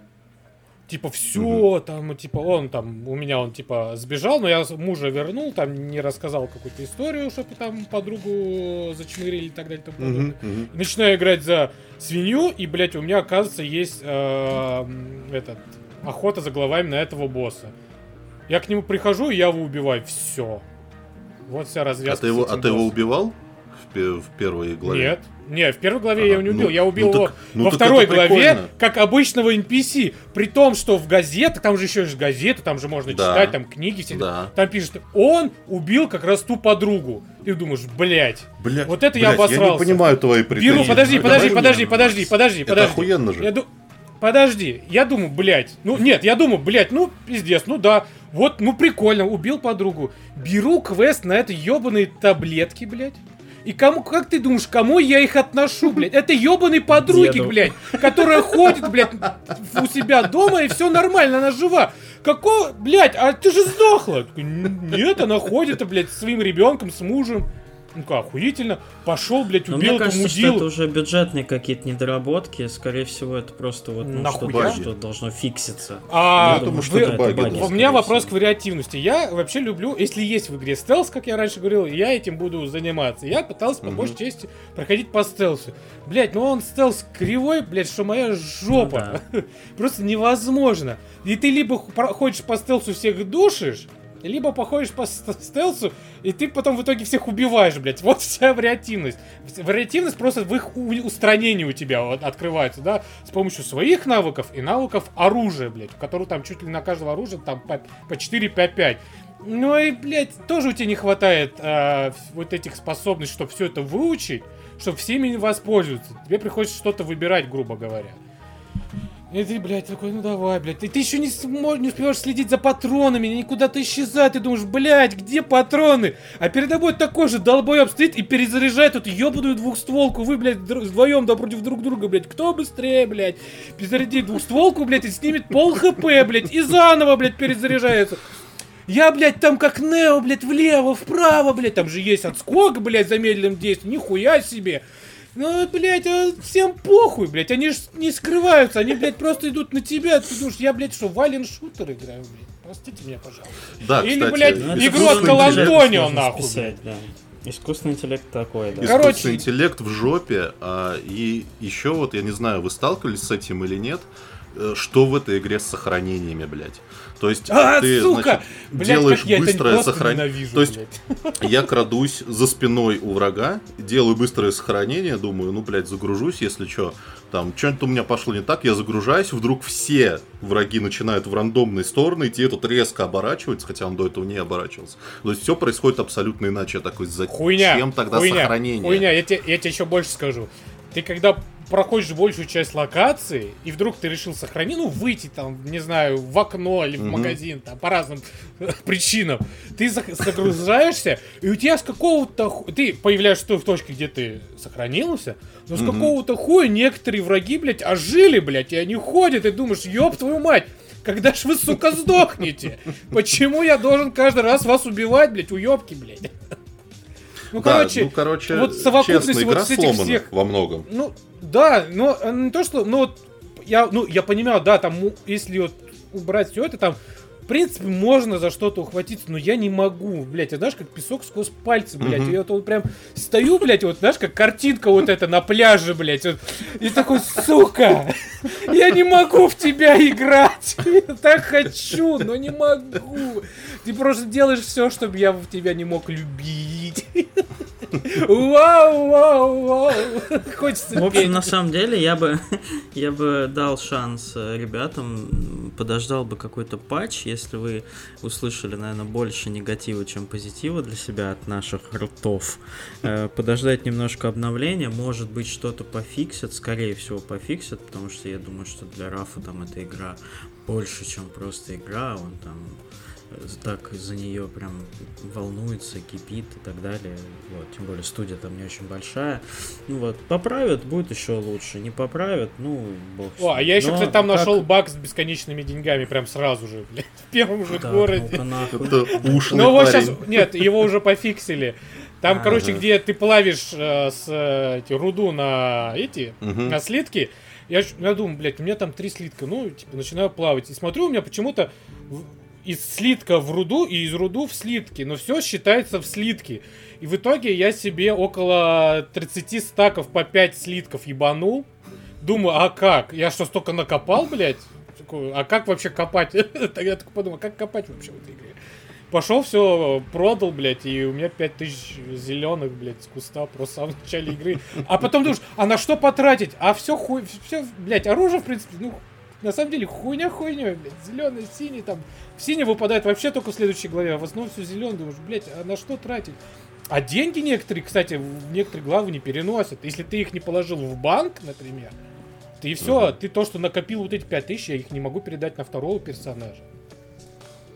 Типа, все, угу. там, типа, он там, у меня он, типа, сбежал, но я мужа вернул, там, не рассказал какую-то историю, чтобы там подругу зачмырили и так далее. И угу, угу. Начинаю играть за свинью, и, блядь, у меня, оказывается, есть э, этот, охота за головами на этого босса. Я к нему прихожу, и я его убиваю. Все. Вот вся развязка. А ты его, а ты его убивал в, в первой главе? Нет. Не, в первой главе ага, я его не убил. Ну, я убил ну, его так, ну, во второй главе, как обычного NPC. При том, что в газетах, там же еще есть газеты, там же можно да. читать, там книги все. Да. Там пишет, он убил как раз ту подругу. Ты думаешь, блядь, блядь вот это блядь, я обосрался. Я не понимаю твои претензии. Беру, подожди, подожди, подожди, подожди, подожди, подожди. Это охуенно же. Я ду... подожди, я думаю, блядь, ну нет, я думаю, блядь, ну пиздец, ну да, вот, ну прикольно, убил подругу. Беру квест на это ебаные таблетки, блядь. И кому, как ты думаешь, кому я их отношу, блядь? Это ебаные подруги, Деду. блядь, которая ходит, блядь, у себя дома, и все нормально, она жива. Какого, блядь, а ты же сдохла? Нет, она ходит, блядь, с своим ребенком, с мужем. Ну как, охуительно. Пошел, блядь, убил Но мне кажется, мудилу. что это уже бюджетные какие-то недоработки. Скорее всего, это просто вот ну, что-то, что должно фикситься. А, я думаю, что вы, это баги. У меня вопрос к вариативности. Я вообще люблю, если есть в игре стелс, как я раньше говорил, я этим буду заниматься. Я пытался по угу. большей части проходить по стелсу. Блять, ну он стелс кривой, блять, что моя жопа. Ну, да. Просто невозможно. И ты либо ходишь по стелсу всех душишь, либо походишь по стелсу, и ты потом в итоге всех убиваешь, блядь. Вот вся вариативность. Вариативность просто в их устранении у тебя открывается, да, с помощью своих навыков и навыков оружия, блядь, у которого там чуть ли на каждого оружия там по, по 4-5-5. Ну и, блядь, тоже у тебя не хватает э, вот этих способностей, чтобы все это выучить, чтобы всеми воспользоваться. Тебе приходится что-то выбирать, грубо говоря. И ты, блядь, такой, ну давай, блядь. И ты еще не, сможешь, не успеваешь следить за патронами, никуда ты исчезать. Ты думаешь, блядь, где патроны? А перед тобой такой же долбоеб стоит и перезаряжает эту ебаную двухстволку. Вы, блядь, вдвоем да против друг друга, блядь. Кто быстрее, блядь? Перезарядит двухстволку, блядь, и снимет пол хп, блядь. И заново, блядь, перезаряжается. Я, блядь, там как Нео, блядь, влево, вправо, блядь. Там же есть отскок, блядь, замедленным действием. Нихуя себе. Ну, блядь, а всем похуй, блядь. Они же не скрываются. Они, блядь, просто идут на тебя. Ты думаешь, я, блядь, что, вален шутер играю, блядь? Простите меня, пожалуйста. Да, Или, кстати, блядь, ну, игру от Калантонио, нахуй. Списать, да. Искусственный интеллект такой, да. Искусственный Короче... интеллект в жопе. А, и еще вот, я не знаю, вы сталкивались с этим или нет, э, что в этой игре с сохранениями, блядь. То есть а, ты сука! Значит, блядь, делаешь быстрое сохранение. То есть блядь. я крадусь за спиной у врага, делаю быстрое сохранение, думаю, ну, блядь, загружусь, если что. Там, что-нибудь у меня пошло не так, я загружаюсь, вдруг все враги начинают в рандомные стороны идти, этот резко оборачивается, хотя он до этого не оборачивался. То есть все происходит абсолютно иначе. Я такой, зачем хуйня, тогда хуйня, сохранение? Хуйня, я тебе, я тебе еще больше скажу. Ты когда проходишь большую часть локации, и вдруг ты решил сохранить, ну, выйти там, не знаю, в окно или в mm-hmm. магазин, там, по разным причинам, ты загружаешься, и у тебя с какого-то... Ты появляешься в точке, где ты сохранился, но с mm-hmm. какого-то хуя некоторые враги, блядь, ожили, блядь, и они ходят, и думаешь, ёб твою мать, когда ж вы, сука, сдохнете? Почему я должен каждый раз вас убивать, блядь, уёбки, блядь? Ну, да, короче, ну, короче, вот совокупность вот этих всех... во многом. Ну, да, но э, не то, что, ну, вот, я, ну, я понимаю, да, там, если вот убрать все это, там, в принципе, можно за что-то ухватиться, но я не могу, блядь, а знаешь, как песок сквозь пальцы, блядь, mm-hmm. я вот прям стою, блядь, вот, знаешь, как картинка вот эта на пляже, блядь, вот, и такой, сука, я не могу в тебя играть, я так хочу, но не могу, ты просто делаешь все, чтобы я в тебя не мог любить. Вау, вау, вау. Хочется В общем, на самом деле, я бы, я бы дал шанс э, ребятам, подождал бы какой-то патч, если вы услышали, наверное, больше негатива, чем позитива для себя от наших ртов. Э, подождать немножко обновления, может быть, что-то пофиксят, скорее всего, пофиксят, потому что я думаю, что для Рафа там эта игра больше, чем просто игра, он там так за нее прям волнуется, кипит и так далее. Вот, тем более студия там не очень большая. Ну вот, поправят, будет еще лучше. Не поправят, ну, бог О, а я еще, Но кстати, там как... нашел баг с бесконечными деньгами прям сразу же, блядь, в первом же да, городе. Это Ну вот сейчас, нет, его уже пофиксили. Там, а, короче, да. где ты плавишь э, с э, эти, руду на эти, угу. на слитки, я, я думаю, блядь, у меня там три слитка, ну, типа, начинаю плавать. И смотрю, у меня почему-то из слитка в руду и из руду в слитки. Но все считается в слитки. И в итоге я себе около 30 стаков по 5 слитков ебанул. Думаю, а как? Я что, столько накопал, блядь? А как вообще копать? Я так подумал, как копать вообще в этой игре? Пошел, все, продал, блядь, и у меня 5000 зеленых, блядь, с куста просто в начале игры. А потом думаешь, а на что потратить? А все хуй, все, блядь, оружие, в принципе, ну, на самом деле, хуйня хуйня, блядь. Зеленый, синий там. Синий выпадает вообще только в следующей главе, а в основном все зеленый. Думаешь, блядь, а на что тратить? А деньги некоторые, кстати, некоторые главы не переносят. Если ты их не положил в банк, например, И все, угу. ты то, что накопил вот эти 5000, я их не могу передать на второго персонажа.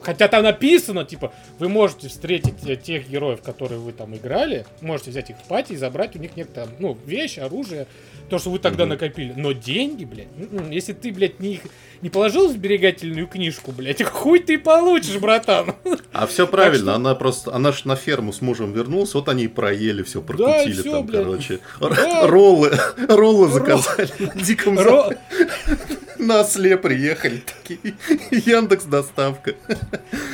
Хотя там написано, типа, вы можете встретить тех героев, которые вы там играли, можете взять их в пати и забрать у них некоторые, ну, вещи, оружие, то, что вы тогда угу. накопили. Но деньги, блядь, м-м, если ты, блядь, не, не положил в сберегательную книжку, блядь, хуй ты получишь, братан. А все правильно, что... она просто, она ж на ферму с мужем вернулась, вот они и проели все, прокутили да, все, там, блядь. короче. Да. Роллы, роллы заказали. Диком Ро... На осле приехали такие. Яндекс доставка.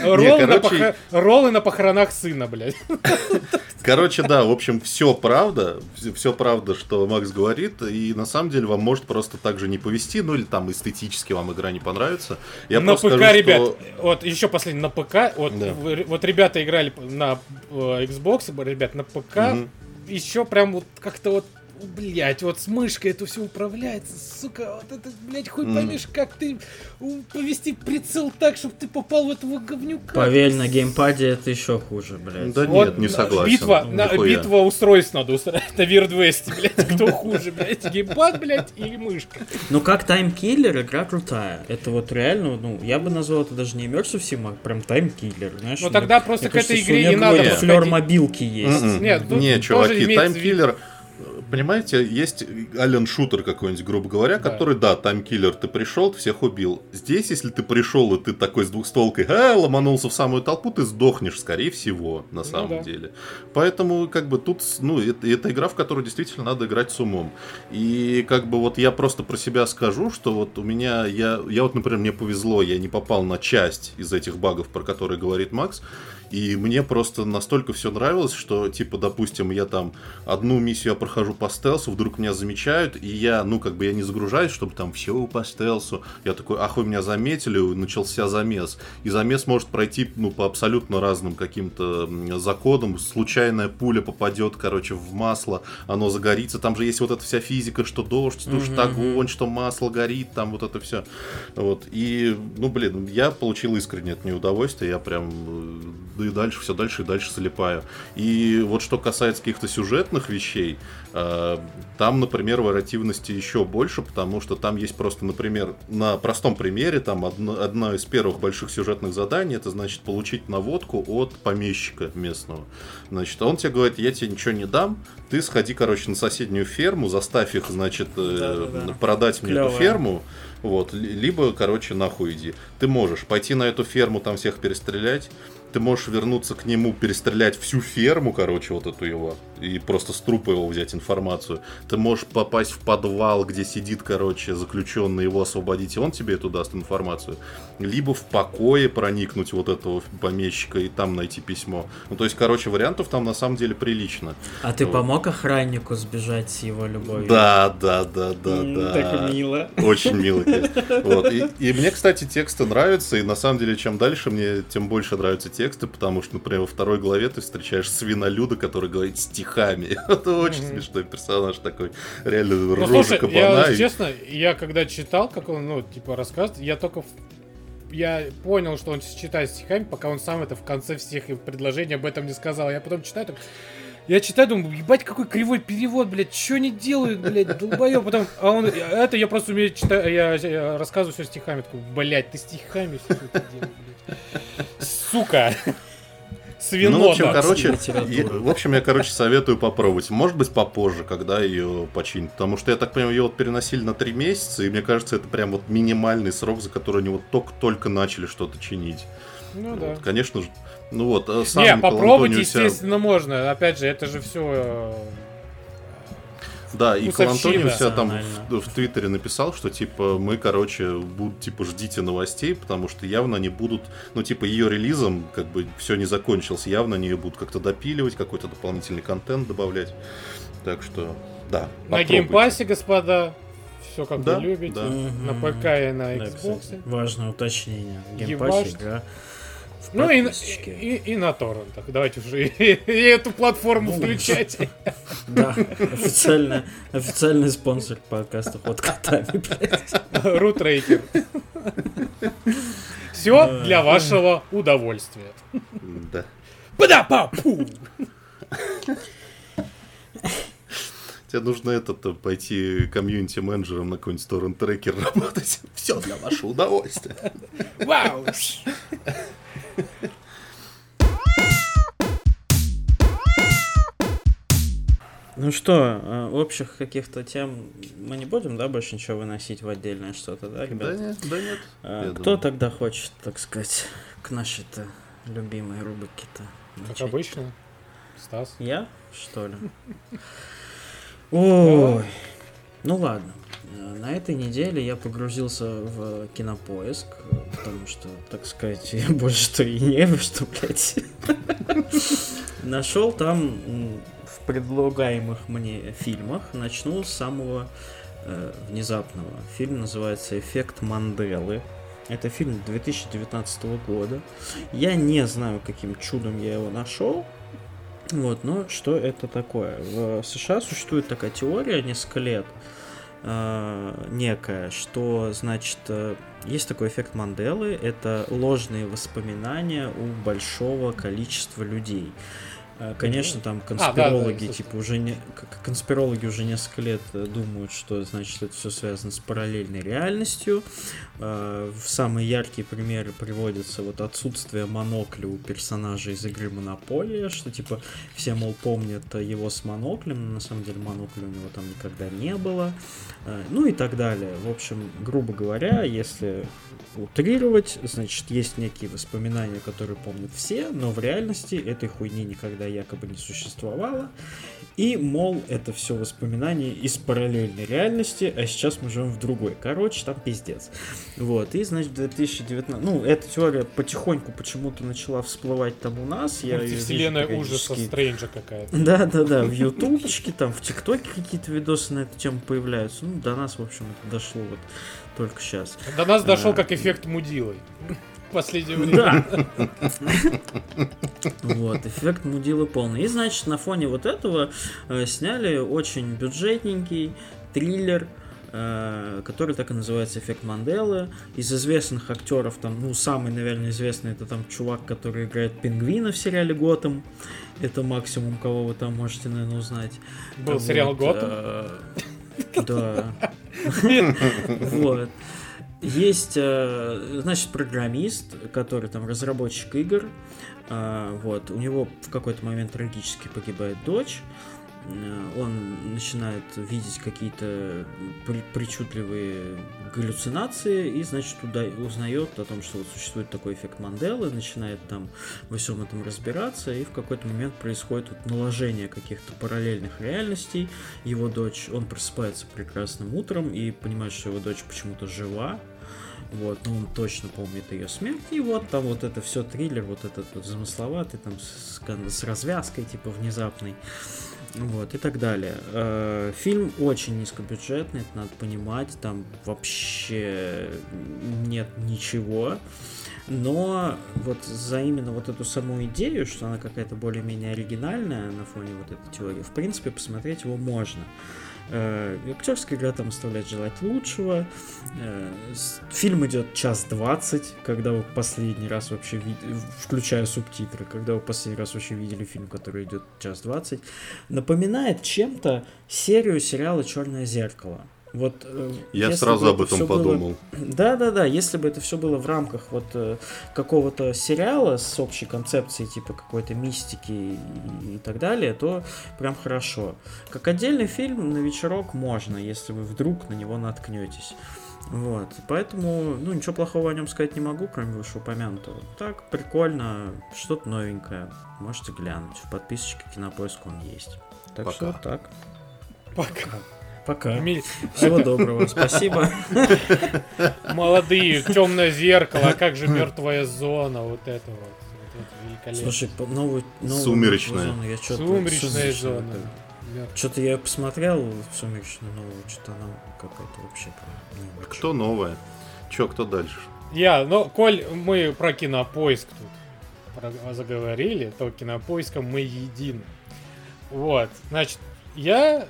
Роллы, Не, короче... на пох... Роллы на похоронах сына, блядь. Короче, да, в общем, все правда. Все правда, что Макс говорит. И на самом деле вам может просто так же не повести, ну или там эстетически вам игра не понравится. Я на ПК, скажу, ребят, что... вот еще последний, на ПК, вот, да. вот ребята играли на э, Xbox, ребят, на ПК, угу. еще прям вот как-то вот блять, вот с мышкой это все управляется, сука, вот это, блять, хоть mm. поймешь, как ты повести прицел так, чтобы ты попал в этого говнюка. Поверь, на геймпаде это еще хуже, блядь. Да вот, нет, не согласен. Битва, на, битва устройств надо устраивать на Weird West, блядь, кто хуже, блядь, геймпад, блядь, или мышка. Ну, как time killer, игра крутая. Это вот реально, ну, я бы назвал это даже не Immersive Sim, а прям time killer, знаешь. Ну, тогда просто к этой игре не надо флер мобилки есть. М-м. Нет, не, чуваки, time killer понимаете, есть Alien Shooter какой-нибудь, грубо говоря, да. который, да, time killer, ты пришел, ты всех убил. Здесь, если ты пришел и ты такой с двухстволкой, а, ломанулся в самую толпу, ты сдохнешь, скорее всего, на ну самом ну, да. деле. Поэтому, как бы, тут, ну, это, это игра, в которую действительно надо играть с умом. И, как бы, вот я просто про себя скажу, что вот у меня, я, я вот, например, мне повезло, я не попал на часть из этих багов, про которые говорит Макс, и мне просто настолько все нравилось, что, типа, допустим, я там одну миссию я прохожу по стелсу, вдруг меня замечают, и я, ну, как бы я не загружаюсь, чтобы там все по стелсу. Я такой, ах, вы меня заметили, начался замес. И замес может пройти, ну, по абсолютно разным каким-то законам. Случайная пуля попадет, короче, в масло, оно загорится. Там же есть вот эта вся физика, что дождь, тушит mm-hmm. огонь, что масло горит, там вот это все. Вот. И, ну, блин, я получил искренне от неудовольствие, я прям э, и дальше, все дальше и дальше залипаю. И вот что касается каких-то сюжетных вещей, э, там, например, вариативности еще больше, потому что там есть просто, например, на простом примере, там одно, одно из первых больших сюжетных заданий, это значит получить наводку от помещика местного. Значит, он тебе говорит, я тебе ничего не дам, ты сходи, короче, на соседнюю ферму, заставь их, значит, э, да, да, да. продать мне Клево. эту ферму, вот, либо, короче, нахуй иди. Ты можешь пойти на эту ферму, там всех перестрелять, ты можешь вернуться к нему, перестрелять всю ферму, короче, вот эту его, и просто с трупа его взять информацию. Ты можешь попасть в подвал, где сидит, короче, заключенный, его освободить, и он тебе эту даст информацию. Либо в покое проникнуть вот этого помещика и там найти письмо. Ну, то есть, короче, вариантов там на самом деле прилично. А ты вот. помог охраннику сбежать с его любовью? Да, да, да, да, mm, да. Так мило. Очень мило. Вот. И, и мне, кстати, тексты нравятся, и на самом деле, чем дальше, мне тем больше нравятся тексты потому что, например, во второй главе ты встречаешь свинолюда, который говорит стихами. Это очень смешной персонаж такой. Реально ну, рожа кабана. Я, честно, я когда читал, как он, ну, типа, рассказывает, я только я понял, что он читает стихами, пока он сам это в конце всех предложений об этом не сказал. Я потом читаю, так, я читаю, думаю, ебать, какой кривой перевод, блядь, что они делают, блядь, долбоёб. Потом, а он, это я просто умею читать, я, я рассказываю все стихами, такой, блядь, ты стихами все это делаешь, блядь. Сука. Свино, ну, в общем, короче, я, в общем, я, короче, советую попробовать. Может быть, попозже, когда ее починят. Потому что, я так понимаю, ее вот переносили на три месяца, и мне кажется, это прям вот минимальный срок, за который они вот только-только начали что-то чинить. Ну вот, да. Конечно же. Ну вот, а сам Не, попробовать, естественно, можно. Опять же, это же все э, да, и Антонио себя там в, в Твиттере написал, что типа мы, короче, будут типа ждите новостей, потому что явно они будут, ну типа ее релизом как бы все не закончилось, явно они ее будут как-то допиливать, какой-то дополнительный контент добавлять. Так что, да. На Game Pass е, господа, все как да, вы любите. Да. На ПК и на Xbox. Да, важное уточнение. Game Pass е игра ну и, и, и на торрентах. Давайте уже и, и эту платформу включать. Да, официально, официальный спонсор подкаста под котами, блядь. Рутрекер. Все для вашего удовольствия. Да. Бада-па-пу! Тебе нужно этот э, пойти комьюнити-менеджером на какой-нибудь торрент-трекер работать. Все для вашего удовольствия. Вау! Ну что, э, общих каких-то тем мы не будем, да, больше ничего выносить в отдельное что-то, да, ребят? Да нет, да нет. А, кто думаю. тогда хочет, так сказать, к нашей-то любимой рубрике-то? Как обычно. Стас. Я, что ли? Ой. Ну ладно. На этой неделе я погрузился в кинопоиск, потому что, так сказать, я больше-то и не во что, блядь. Нашел там в предлагаемых мне фильмах, начну с самого э, внезапного. Фильм называется «Эффект Манделы». Это фильм 2019 года. Я не знаю, каким чудом я его нашел, вот, но что это такое? В США существует такая теория несколько лет, э, некая, что, значит, э, есть такой эффект Манделы, это ложные воспоминания у большого количества людей. Э, конечно, там конспирологи, а, да, да, типа, уже не, конспирологи уже несколько лет думают, что, значит, это все связано с параллельной реальностью. Э, в самые яркие примеры приводятся вот отсутствие монокля у персонажа из игры Монополия, что, типа, все, мол, помнят его с моноклем, но на самом деле монокля у него там никогда не было. Ну и так далее. В общем, грубо говоря, если утрировать, значит, есть некие воспоминания, которые помнят все, но в реальности этой хуйни никогда якобы не существовало. И, мол, это все воспоминания из параллельной реальности, а сейчас мы живем в другой. Короче, там пиздец. Вот, и, значит, в 2019... Ну, эта теория потихоньку почему-то начала всплывать там у нас. Я Вселенная ужаса Стрэнджа какая-то. Да-да-да, в ютубчике, там, в ТикТоке какие-то видосы на эту тему появляются. Ну, до нас, в общем, это дошло вот только сейчас. До нас дошел а... как эффект последнее время. Да. Вот, эффект мудила полный. И, значит, на фоне вот этого э, сняли очень бюджетненький триллер, э, который так и называется «Эффект Манделы». Из известных актеров, там, ну, самый, наверное, известный, это там чувак, который играет пингвина в сериале «Готэм». Это максимум, кого вы там можете, наверное, узнать. Был вот, сериал «Готэм»? Э, да. Вот. Есть, э, значит, программист, который там разработчик игр. Э, вот, у него в какой-то момент трагически погибает дочь. Э, он начинает видеть какие-то причудливые галлюцинации и, значит, туда узнает о том, что вот существует такой эффект Манделы, начинает там во всем этом разбираться, и в какой-то момент происходит вот наложение каких-то параллельных реальностей. Его дочь, он просыпается прекрасным утром и понимает, что его дочь почему-то жива, вот, ну он точно помнит ее смерть, и вот там вот это все триллер, вот этот вот замысловатый, там с, с развязкой, типа, внезапной. Вот, и так далее. Э, фильм очень низкобюджетный, это надо понимать, там вообще нет ничего. Но вот за именно вот эту саму идею, что она какая-то более-менее оригинальная на фоне вот этой теории, в принципе, посмотреть его можно. Э, актерская игра там оставляет желать лучшего. Э, фильм идет час двадцать, когда вы последний раз вообще видели, включая субтитры, когда вы последний раз вообще видели фильм, который идет час двадцать. Напоминает чем-то серию сериала Черное зеркало. Вот, э, Я сразу об этом подумал. Да, да, да. Если бы это все было в рамках вот э, какого-то сериала с общей концепцией типа какой-то мистики и, и так далее, то прям хорошо. Как отдельный фильм на вечерок можно, если вы вдруг на него наткнетесь. Вот, поэтому, ну, ничего плохого о нем сказать не могу, кроме вышеупомянутого. Так, прикольно, что-то новенькое. Можете глянуть. В подписочке Кинопоиск он есть. Так Пока. что так. Пока. Пока. Всего доброго. Спасибо. Молодые, темное зеркало, а как же мертвая зона, вот это вот. Слушай, новую, новую Сумеречная. Зону я Сумеречная зона. Что-то я посмотрел сумеречную новую, что-то она какая-то вообще не Кто новая? Че, кто дальше? Я, ну, коль мы про кинопоиск тут заговорили, то кинопоиском мы едины. Вот, значит, я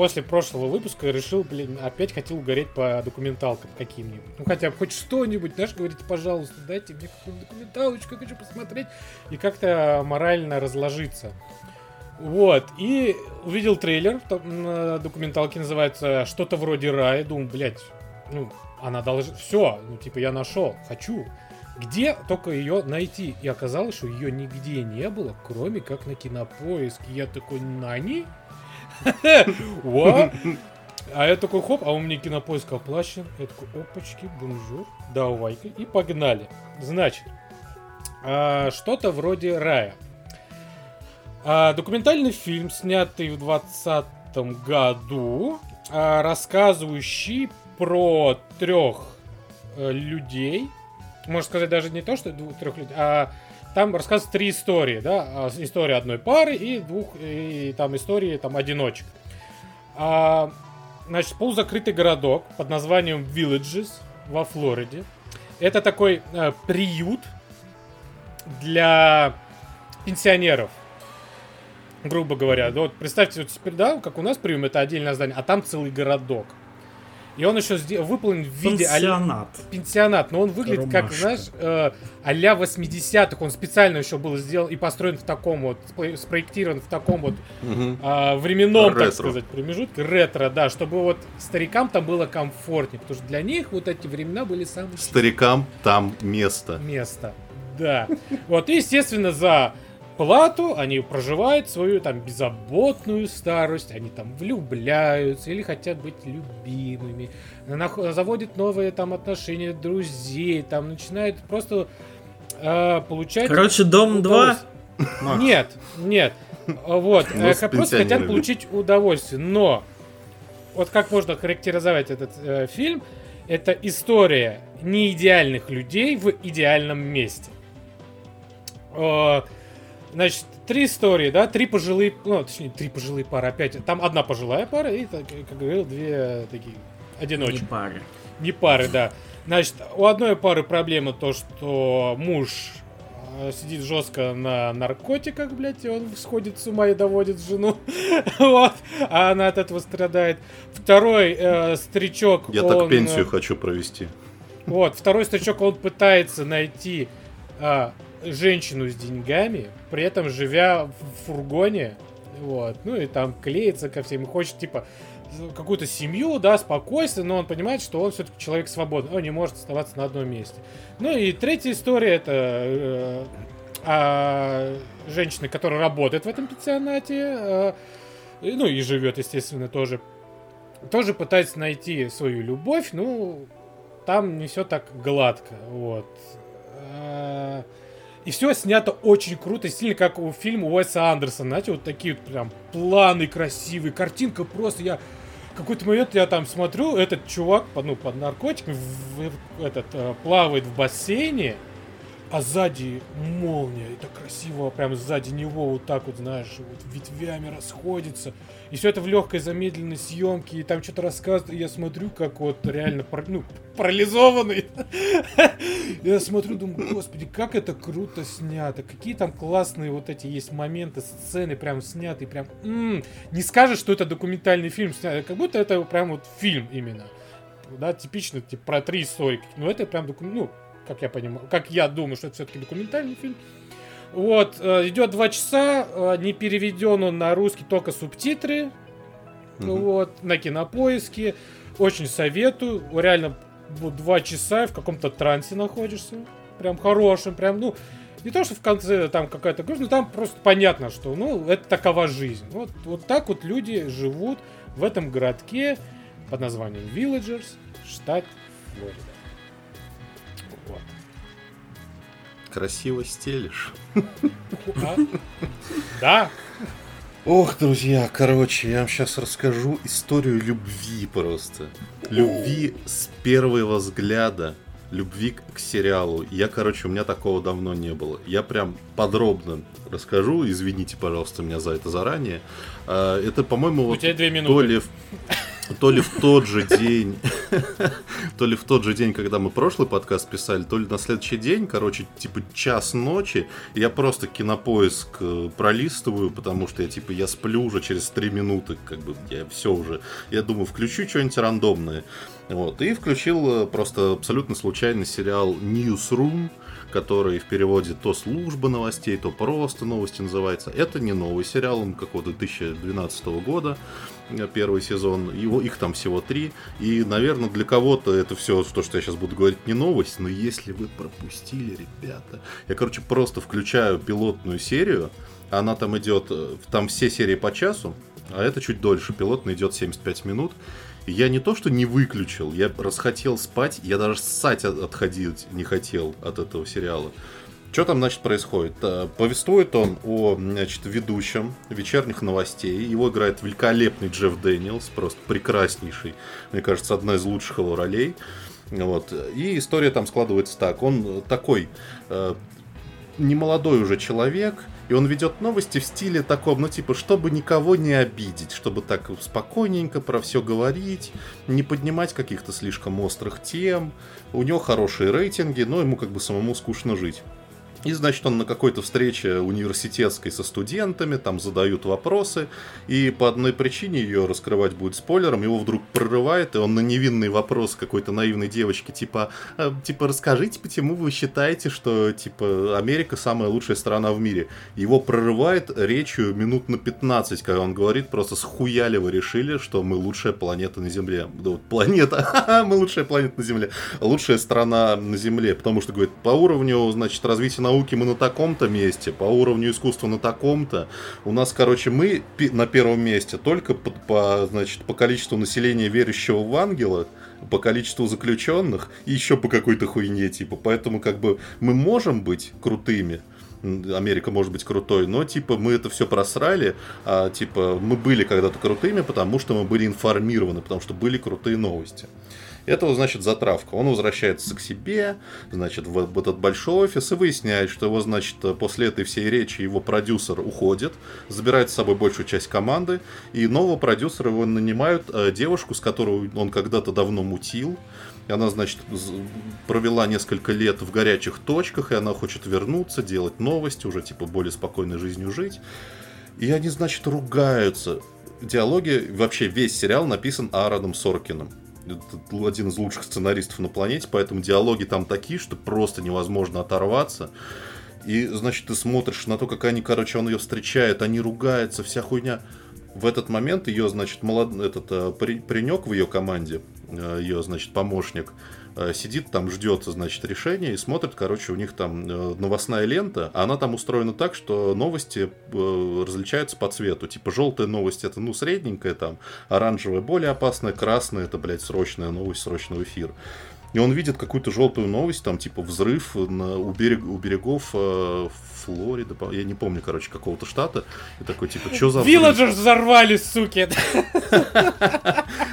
после прошлого выпуска решил, блин, опять хотел угореть по документалкам каким-нибудь. Ну, хотя бы хоть что-нибудь, знаешь, говорите, пожалуйста, дайте мне какую-нибудь документалочку, я хочу посмотреть. И как-то морально разложиться. Вот, и увидел трейлер, там, на документалке называется «Что-то вроде рая». Думаю, блядь, ну, она должна... Все, ну, типа, я нашел, хочу. Где только ее найти? И оказалось, что ее нигде не было, кроме как на кинопоиске. Я такой, нани? А я такой, хоп, а у меня кинопоиск оплачен. Я такой, опачки, бонжур, давай-ка. И погнали. Значит, а, что-то вроде рая. А, документальный фильм, снятый в 2020 году, а, рассказывающий про трех э, людей. Можно сказать, даже не то, что трех людей, а там рассказывают три истории, да, а, история одной пары и двух, и там истории там одиночек. А, значит, полузакрытый городок под названием Villages во Флориде. Это такой э, приют для пенсионеров грубо говоря. Вот представьте, вот теперь, да, как у нас прием, это отдельное здание, а там целый городок. И он еще сдел- выполнен в виде... Пенсионат. А пенсионат, но он выглядит Румашка. как, знаешь, э, а-ля 80-х. Он специально еще был сделан и построен в таком вот, спроектирован в таком вот угу. э, временном, ретро. так сказать, промежутке. Ретро, да, чтобы вот старикам там было комфортнее, потому что для них вот эти времена были самые... Старикам там место. Место, да. Вот, и, естественно, за плату, они проживают свою там беззаботную старость, они там влюбляются или хотят быть любимыми, заводят новые там отношения, друзей, там начинают просто э, получать... Короче, Дом 2? Нет, нет. Вот, э, просто хотят получить удовольствие, но вот как можно характеризовать этот э, фильм, это история неидеальных людей в идеальном месте. Э, Значит, три истории, да, три пожилые, ну, точнее, три пожилые пары, опять, там одна пожилая пара и, как говорил, две такие одиночки. Не пары. Не пары, да. Значит, у одной пары проблема то, что муж э, сидит жестко на наркотиках, блядь, и он сходит с ума и доводит жену. вот. А она от этого страдает. Второй э, старичок. Я он, так пенсию э, хочу провести. Вот, второй старичок, он пытается найти э, женщину с деньгами, при этом живя в фургоне, вот, ну и там клеится ко всем, хочет, типа, какую-то семью, да, спокойствие, но он понимает, что он все-таки человек свободный, он не может оставаться на одном месте. Ну и третья история, это э, о женщине, которая работает в этом пансионате, э, ну и живет, естественно, тоже, тоже пытается найти свою любовь, ну, там не все так гладко, вот. Э, и все снято очень круто, стильно, как у фильма Уэса Андерсона. Знаете, вот такие вот прям планы красивые, картинка просто, я... Какой-то момент я там смотрю, этот чувак, ну, под наркотиками, в, в, этот, э, плавает в бассейне, а сзади молния, это красиво, прям сзади него вот так вот, знаешь, вот ветвями расходится. И все это в легкой замедленной съемке, и там что-то рассказывают, и я смотрю, как вот реально, ну, парализованный. Я смотрю, думаю, господи, как это круто снято, какие там классные вот эти есть моменты, сцены прям снятые, прям, не скажешь, что это документальный фильм, как будто это прям вот фильм именно. Да, типично, типа, про три истории. Но это прям ну, как я понимаю, как я думаю, что это все-таки документальный фильм. Вот, э, идет два часа, э, не переведен он на русский, только субтитры. Mm-hmm. Вот, на кинопоиске. Очень советую. Реально, вот два часа в каком-то трансе находишься. Прям хорошим, прям, ну, не то, что в конце там какая-то грусть, но там просто понятно, что, ну, это такова жизнь. Вот, вот так вот люди живут в этом городке под названием Villagers, штат Флорида. Красиво стелишь. А? Да. Ох, друзья, короче, я вам сейчас расскажу историю любви просто. Любви с первого взгляда. Любви к сериалу. Я, короче, у меня такого давно не было. Я прям подробно расскажу. Извините, пожалуйста, меня за это заранее. А, это, по-моему, вот то ли то ли в тот же день, то ли в тот же день, когда мы прошлый подкаст писали, то ли на следующий день, короче, типа час ночи, я просто кинопоиск э, пролистываю, потому что я типа я сплю уже через три минуты, как бы я все уже, я думаю, включу что-нибудь рандомное. Вот, и включил э, просто абсолютно случайный сериал Newsroom, который в переводе то служба новостей, то просто новости называется. Это не новый сериал, он какого-то 2012 года первый сезон, его, их там всего три, и, наверное, для кого-то это все, то, что я сейчас буду говорить, не новость, но если вы пропустили, ребята, я, короче, просто включаю пилотную серию, она там идет, э, там все серии по часу, а это чуть дольше, пилотная идет 75 минут, я не то, что не выключил, я расхотел спать, я даже ссать отходить не хотел от этого сериала. Что там, значит, происходит? Э, повествует он о, значит, ведущем вечерних новостей. Его играет великолепный Джефф Дэниелс, просто прекраснейший. Мне кажется, одна из лучших его ролей. Вот. И история там складывается так. Он такой э, немолодой уже человек, и он ведет новости в стиле таком, ну типа, чтобы никого не обидеть, чтобы так спокойненько про все говорить, не поднимать каких-то слишком острых тем. У него хорошие рейтинги, но ему как бы самому скучно жить. И, значит, он на какой-то встрече университетской со студентами, там задают вопросы, и по одной причине ее раскрывать будет спойлером, его вдруг прорывает, и он на невинный вопрос какой-то наивной девочки, типа, «А, типа, расскажите, почему вы считаете, что, типа, Америка самая лучшая страна в мире? Его прорывает речью минут на 15, когда он говорит, просто схуяли вы решили, что мы лучшая планета на Земле. Да, вот, планета, мы лучшая планета на Земле, лучшая страна на Земле, потому что, говорит, по уровню, значит, развития науки мы на таком-то месте, по уровню искусства на таком-то. У нас, короче, мы на первом месте только по, по, значит, по количеству населения, верящего в ангела, по количеству заключенных и еще по какой-то хуйне, типа. Поэтому, как бы, мы можем быть крутыми, Америка может быть крутой, но типа мы это все просрали, а типа мы были когда-то крутыми, потому что мы были информированы, потому что были крутые новости. Это, значит, затравка. Он возвращается к себе, значит, в этот большой офис и выясняет, что его, значит, после этой всей речи его продюсер уходит, забирает с собой большую часть команды, и нового продюсера его нанимают э, девушку, с которой он когда-то давно мутил. И она, значит, провела несколько лет в горячих точках, и она хочет вернуться, делать новости, уже, типа, более спокойной жизнью жить. И они, значит, ругаются. Диалоги, вообще весь сериал написан Аароном Соркиным один из лучших сценаристов на планете, поэтому диалоги там такие, что просто невозможно оторваться. И, значит, ты смотришь на то, как они, короче, он ее встречает, они ругаются, вся хуйня. В этот момент ее, значит, молод... этот э, паренек в ее команде, э, ее, значит, помощник, сидит там, ждет, значит, решения и смотрит, короче, у них там э, новостная лента, а она там устроена так, что новости э, различаются по цвету. Типа желтая новость это, ну, средненькая там, оранжевая более опасная, красная это, блядь, срочная новость, срочный эфир. И он видит какую-то желтую новость, там, типа, взрыв на, у, берег, у берегов э, Флориды, я не помню, короче, какого-то штата. И такой, типа, что за Вилладжерс взорвали, суки!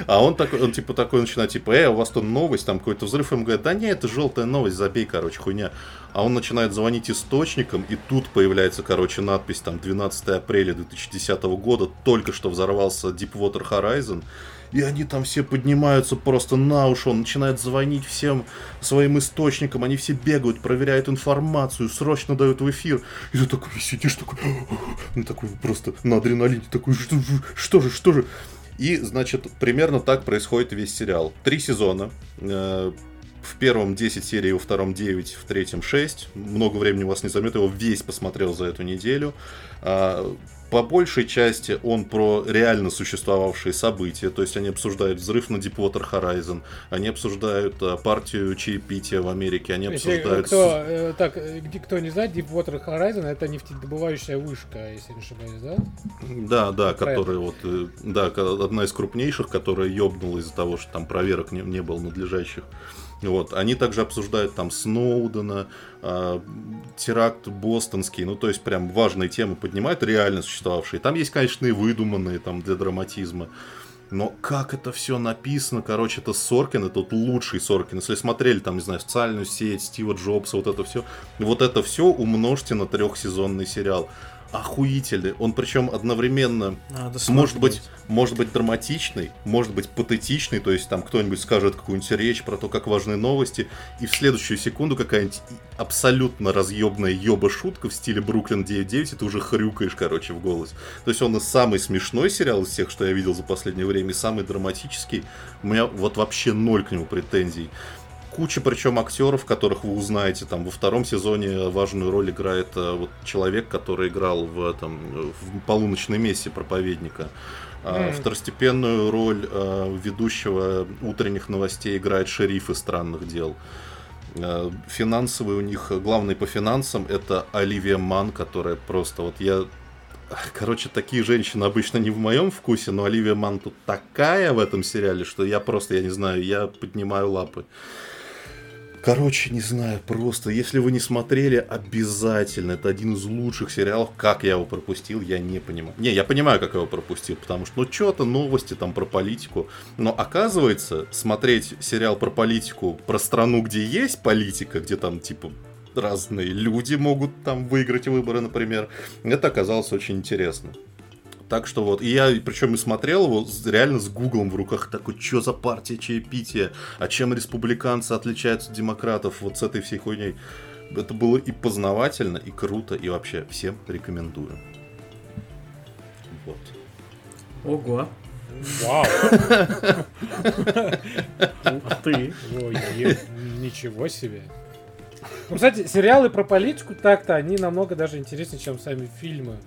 А он такой, он, типа, такой начинает, типа, э, у вас тут новость, там какой-то взрыв. Ему говорят, да не, это желтая новость, забей, короче, хуйня. А он начинает звонить источникам, и тут появляется, короче, надпись, там, 12 апреля 2010 года, только что взорвался Deepwater Horizon. И они там все поднимаются просто на уши, он начинает звонить всем своим источникам, они все бегают, проверяют информацию, срочно дают в эфир. И ты такой сидишь такой, ну такой просто на адреналине, такой, что, что же, что же. И, значит, примерно так происходит весь сериал. Три сезона. Э, в первом 10 серий, во втором 9, в третьем 6. Много времени у вас не займет, его весь посмотрел за эту неделю. По большей части он про реально существовавшие события, то есть они обсуждают взрыв на Deepwater Horizon, они обсуждают а, партию чаепития в Америке, они если обсуждают... Кто, э, так, э, кто не знает, Deepwater Horizon это нефтедобывающая вышка, если не ошибаюсь, да? Да, да, которая вот, э, да, одна из крупнейших, которая ёбнула из-за того, что там проверок не, не было надлежащих. Вот. Они также обсуждают там Сноудена, э, теракт бостонский, ну то есть прям важные темы поднимают, реально существовавшие. Там есть, конечно, и выдуманные там для драматизма. Но как это все написано, короче, это Соркин, это вот лучший Соркин. Если смотрели там, не знаю, социальную сеть, Стива Джобса, вот это все, вот это все умножьте на трехсезонный сериал охуительный. Он причем одновременно Надо может быть, может быть драматичный, может быть патетичный, то есть там кто-нибудь скажет какую-нибудь речь про то, как важны новости, и в следующую секунду какая-нибудь абсолютно разъебная ёба шутка в стиле Бруклин 9.9, и ты уже хрюкаешь, короче, в голос. То есть он и самый смешной сериал из всех, что я видел за последнее время, и самый драматический. У меня вот вообще ноль к нему претензий куча причем актеров, которых вы узнаете. Там во втором сезоне важную роль играет э, вот человек, который играл в этом в полуночной мессе проповедника. Mm. Второстепенную роль э, ведущего утренних новостей играет шериф из странных дел. Э, финансовый у них, главный по финансам, это Оливия Ман, которая просто вот я Короче, такие женщины обычно не в моем вкусе, но Оливия Ман тут такая в этом сериале, что я просто, я не знаю, я поднимаю лапы. Короче, не знаю, просто, если вы не смотрели, обязательно. Это один из лучших сериалов. Как я его пропустил, я не понимаю. Не, я понимаю, как я его пропустил, потому что, ну, что-то новости там про политику. Но оказывается, смотреть сериал про политику, про страну, где есть политика, где там, типа, разные люди могут там выиграть выборы, например. Это оказалось очень интересно. Так что вот, и я причем и смотрел его реально с гуглом в руках, такой, что за партия чаепития, а чем республиканцы отличаются от демократов, вот с этой всей хуйней. Это было и познавательно, и круто, и вообще всем рекомендую. Вот. Ого. Вау. Ух ты. Ничего себе. Ну, кстати, сериалы про политику так-то, они намного даже интереснее, чем сами фильмы.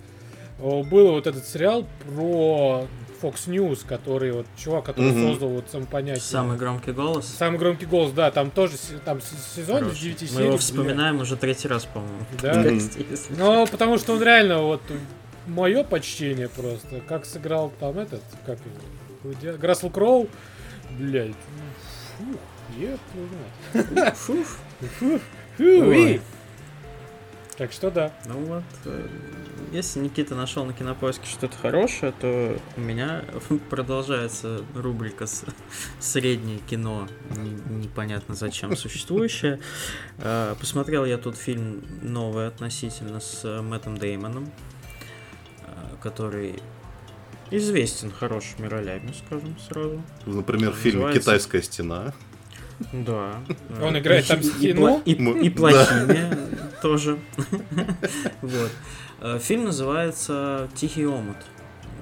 Был вот этот сериал про Fox News, который вот чувак, который угу. создал вот сам понятие. Самый громкий голос. Самый громкий голос, да, там тоже там сезон из 9 серий. Мы его вспоминаем уже третий раз, по-моему. Да. Ну, потому что он реально вот мое почтение просто. Как сыграл там этот, как его, Грассел Кроу, блядь. Фух, еб, так что да. Ну вот, э, если Никита нашел на кинопоиске что-то хорошее, то у меня продолжается рубрика с среднее кино, непонятно зачем существующее. Э, посмотрел я тут фильм новый относительно с Мэттом Деймоном, э, который известен хорошими ролями, скажем сразу. Например, фильм «Китайская стена». Да. Он играет там стену. И, и, и плохими тоже. Вот. Э, фильм называется «Тихий омут».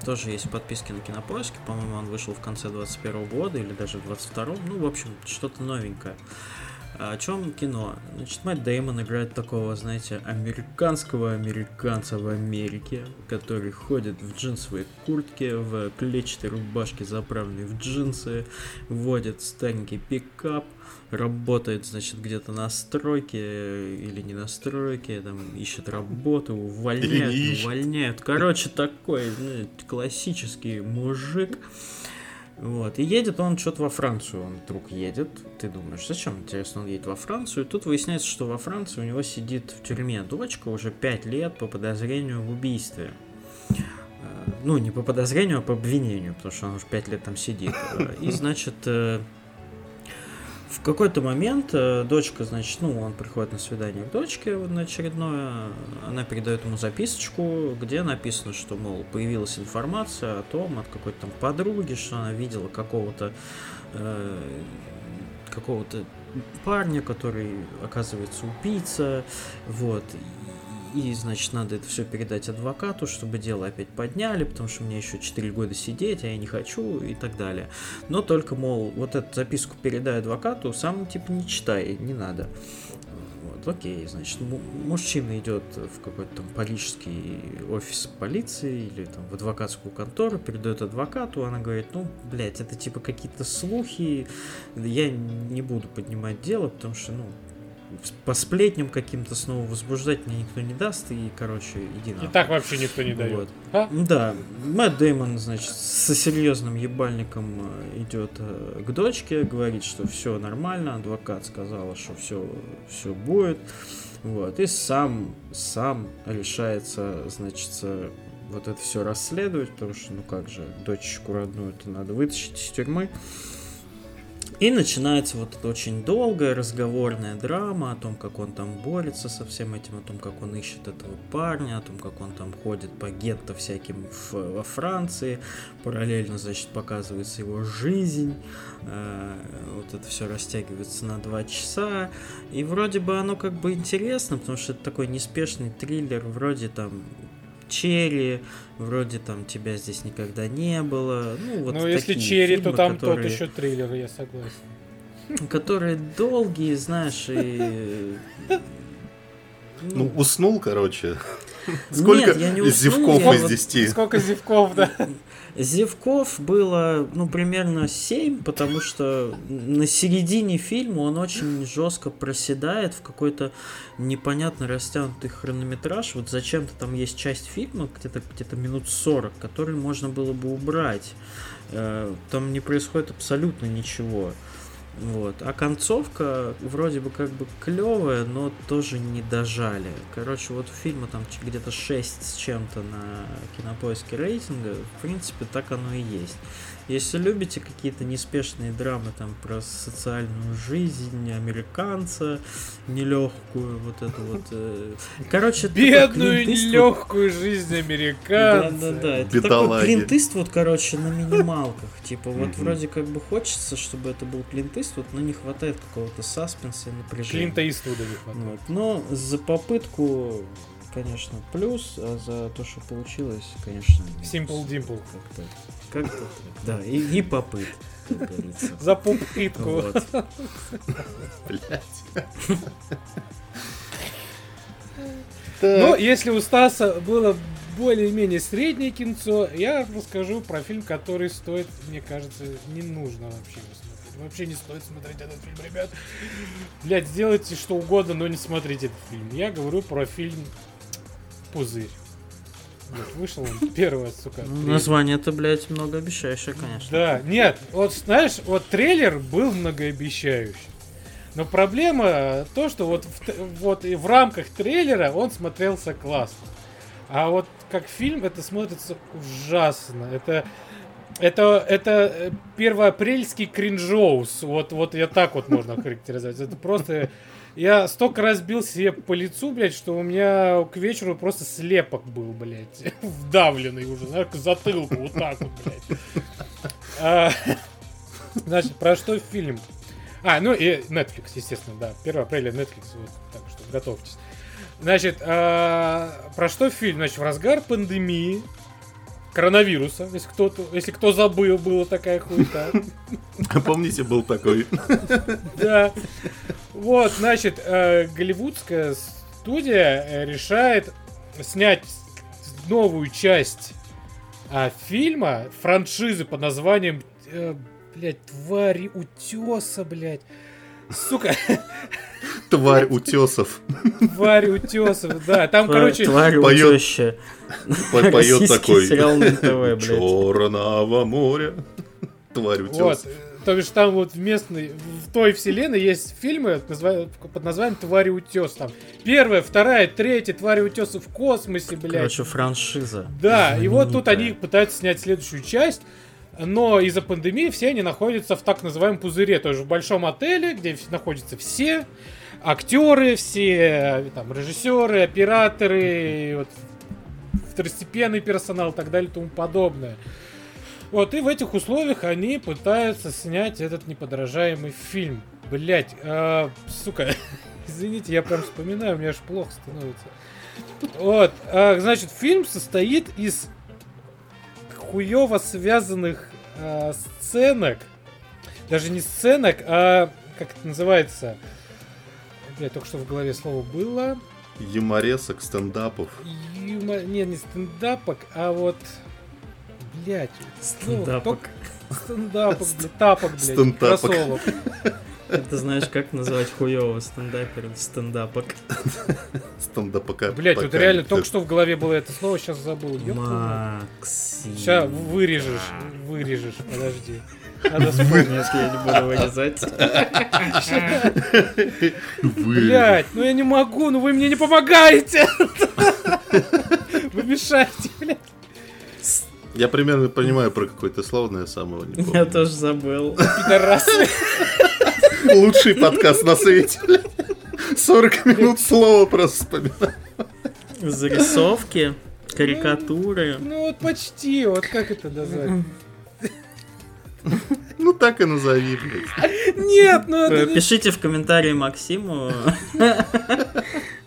Тоже есть в подписке на Кинопоиске. По-моему, он вышел в конце 21 года или даже в 22 Ну, в общем, что-то новенькое. О чем кино? Значит, Мэтт Дэймон играет такого, знаете, американского американца в Америке, который ходит в джинсовой куртке, в клетчатой рубашке, заправленной в джинсы, водит старенький пикап, работает, значит, где-то на стройке или не на стройке, там ищет работу, увольняют, увольняют. Короче, такой ну, классический мужик. Вот. И едет он что-то во Францию, он вдруг едет. Ты думаешь, зачем, интересно, он едет во Францию? И тут выясняется, что во Франции у него сидит в тюрьме дочка уже 5 лет по подозрению в убийстве. Э, ну, не по подозрению, а по обвинению, потому что он уже 5 лет там сидит. И, значит, э, в какой-то момент э, дочка, значит, ну, он приходит на свидание к дочке на очередное, она передает ему записочку, где написано, что, мол, появилась информация о том, от какой-то там подруги, что она видела какого-то э, какого-то парня, который оказывается убийца, вот, и, значит, надо это все передать адвокату, чтобы дело опять подняли, потому что мне еще 4 года сидеть, а я не хочу и так далее. Но только, мол, вот эту записку передай адвокату, сам, типа, не читай, не надо. Вот, окей, значит, мужчина идет в какой-то там парижский офис полиции или там в адвокатскую контору, передает адвокату, она говорит, ну, блядь, это типа какие-то слухи, я не буду поднимать дело, потому что, ну, по сплетням каким-то снова возбуждать мне никто не даст, и, короче, иди на. И так вообще никто не дает. Вот. А? Да, Мэтт Дэймон, значит, со серьезным ебальником э, идет э, к дочке, говорит, что все нормально, адвокат сказала, что все, все будет. Вот, и сам, сам решается, значит, вот это все расследовать, потому что, ну как же, дочечку родную-то надо вытащить из тюрьмы. И начинается вот эта очень долгая разговорная драма о том, как он там борется со всем этим, о том, как он ищет этого парня, о том, как он там ходит по гетто всяким в, во Франции. Параллельно, значит, показывается его жизнь. Э, вот это все растягивается на два часа. И вроде бы оно как бы интересно, потому что это такой неспешный триллер, вроде там Черри, вроде там тебя здесь никогда не было. Ну, вот ну если Черри, то там которые... тот еще триллер, я согласен. Которые долгие, знаешь, и... Ну уснул, короче. Сколько Нет, я не уснул, зевков из вот... 10? Сколько зевков, да? Зевков было, ну, примерно 7, потому что на середине фильма он очень жестко проседает в какой-то непонятно растянутый хронометраж. Вот зачем-то там есть часть фильма, где-то где минут 40, который можно было бы убрать. Э, там не происходит абсолютно ничего. Вот. А концовка вроде бы как бы клевая, но тоже не дожали. Короче, вот у фильма там где-то 6 с чем-то на кинопоиске рейтинга. В принципе, так оно и есть. Если любите какие-то неспешные драмы там про социальную жизнь американца, нелегкую, вот эту вот. Э... Короче, бедную нелегкую жизнь американца. Да, да, да. Это Бедолаги. такой клинтист, вот, короче, на минималках. Типа, вот вроде как бы хочется, чтобы это был клинтист, вот, но не хватает какого-то саспенса и напряжения. Клинта Иствуда не хватает. Вот. Но за попытку конечно, плюс, а за то, что получилось, конечно... Simple Dimple. Как-то, как-то да, и, и попыт, как говорится. За попытку. Вот. Ну, если у Стаса было более-менее среднее кинцо, я расскажу про фильм, который стоит, мне кажется, не нужно вообще смотреть. Вообще не стоит смотреть этот фильм, ребят. Блять, сделайте что угодно, но не смотрите этот фильм. Я говорю про фильм пузырь. Вот, вышел он первый, сука. Ну, название это, блядь, многообещающее, конечно. Да, нет, вот знаешь, вот трейлер был многообещающий. Но проблема то, что вот в, вот и в рамках трейлера он смотрелся классно. А вот как фильм это смотрится ужасно. Это это, это э, первоапрельский кринжоус. Вот, вот я так вот можно характеризовать. Это просто я столько раз бил себе по лицу, блядь, что у меня к вечеру просто слепок был, блядь. Вдавленный уже, знаешь, к затылку, вот так вот, блядь. А, значит, про что фильм? А, ну и Netflix, естественно, да. 1 апреля Netflix, вот, так что готовьтесь. Значит, а, про что фильм? Значит, в разгар пандемии коронавируса, если кто-то, если кто забыл, была такая хуйта. Помните, был такой. Да. Вот, значит, э, голливудская студия э, решает снять новую часть а, фильма, франшизы под названием, э, блядь, твари утеса, блядь. Сука. Тварь утесов. Тварь утесов, да. Там, тварь, короче... Тварь поет, поет такой. Черного моря. Тварь утесов. Вот. То бишь там вот в местной, в той вселенной есть фильмы под названием «Твари утес». Там первая, вторая, третья «Твари утесы» в космосе, блядь. Короче, франшиза. Да, и вот тут они пытаются снять следующую часть. Но из-за пандемии все они находятся в так называемом пузыре, тоже в большом отеле, где находятся все актеры, все там, режиссеры, операторы, вот, второстепенный персонал и так далее и тому подобное. Вот, и в этих условиях они пытаются снять этот неподражаемый фильм. Блять, а, сука, извините, я прям вспоминаю, меня аж плохо становится. Вот, а, значит, фильм состоит из хуево связанных а, сценок. Даже не сценок, а как это называется? Блять, только что в голове слово было. Юморесок, стендапов. Юма... Не, не стендапок, а вот блядь. Стендапок. Стендапок, блядь, тапок, блядь, Стендапок. кроссовок. Ты знаешь, как называть хуёвого стендапера? Стендапок. Стендапока. Блять, вот реально только что в голове было это слово, сейчас забыл. Максим. Сейчас вырежешь, вырежешь, подожди. Надо вспомнить, если я не буду вырезать. Блять, ну я не могу, ну вы мне не помогаете. Вы мешаете, блядь. Я примерно понимаю про какое-то слово, но я сам его не помню. Я тоже забыл. Пидорасы. Лучший подкаст на свете. 40 минут слова просто вспоминаю. Зарисовки, карикатуры. Ну вот почти, вот как это назвать? Ну так и назови, блядь. Нет, ну это Пишите в комментарии Максиму,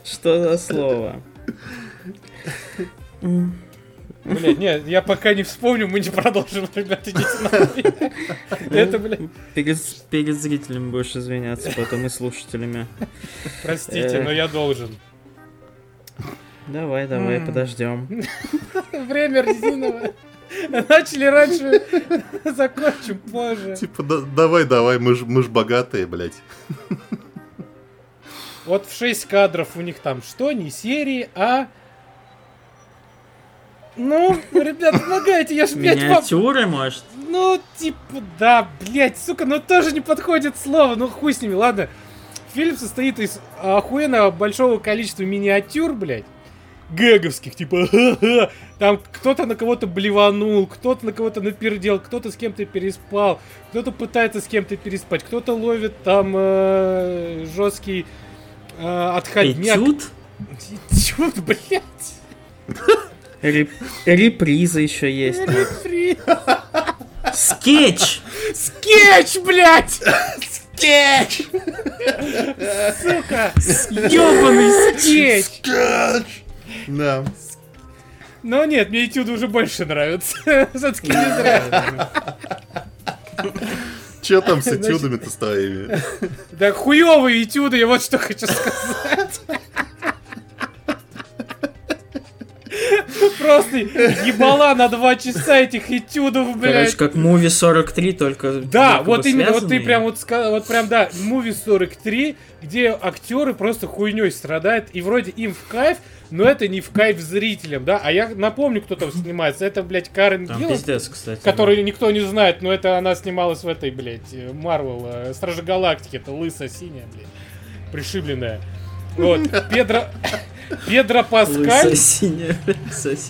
что за слово. Блять, нет, я пока не вспомню, мы не продолжим, ребята, идите Это, блядь. Перед, перед зрителями будешь извиняться, потом и слушателями. Простите, э. но я должен. Давай, давай, подождем. Время резиновое. Начали раньше, закончим позже. Типа, давай, давай, мы ж, мы ж богатые, блядь. Вот в 6 кадров у них там что, не серии, а... Ну, ребят, помогайте, я ж, блядь, Миниатюры, может? Ну, типа, да, блядь, сука, ну тоже не подходит слово, ну хуй с ними, ладно. Фильм состоит из охуенно большого количества миниатюр, блядь гэговских, типа, ха-ха, там кто-то на кого-то блеванул, кто-то на кого-то напердел, кто-то с кем-то переспал, кто-то пытается с кем-то переспать, кто-то ловит там э, жесткий э, отходняк. Этюд? Этюд, блядь. Реп... Реприза еще есть. Скетч! Скетч, блядь! Скетч! Сука! Ёбаный скетч! Скетч! Да. Но нет, мне этюды уже больше нравятся. Все-таки не зря. Че там с этюдами-то с твоими? Да хуёвые этюды, я вот что хочу сказать. Просто ебала на два часа этих этюдов, блядь. Короче, как Movie 43, только Да, вот именно, вот ты прям вот сказал, вот прям, да, Movie 43, где актеры просто хуйней страдают, и вроде им в кайф, но это не в кайф зрителям, да? А я напомню, кто там снимается. Это, блядь, Карен Гилл, пиздец, кстати, который да. никто не знает, но это она снималась в этой, блядь, Марвел, э, Стражи Галактики. Это лысая синяя, блядь, пришибленная. Вот, Педро... Педро Паскаль. Синяя,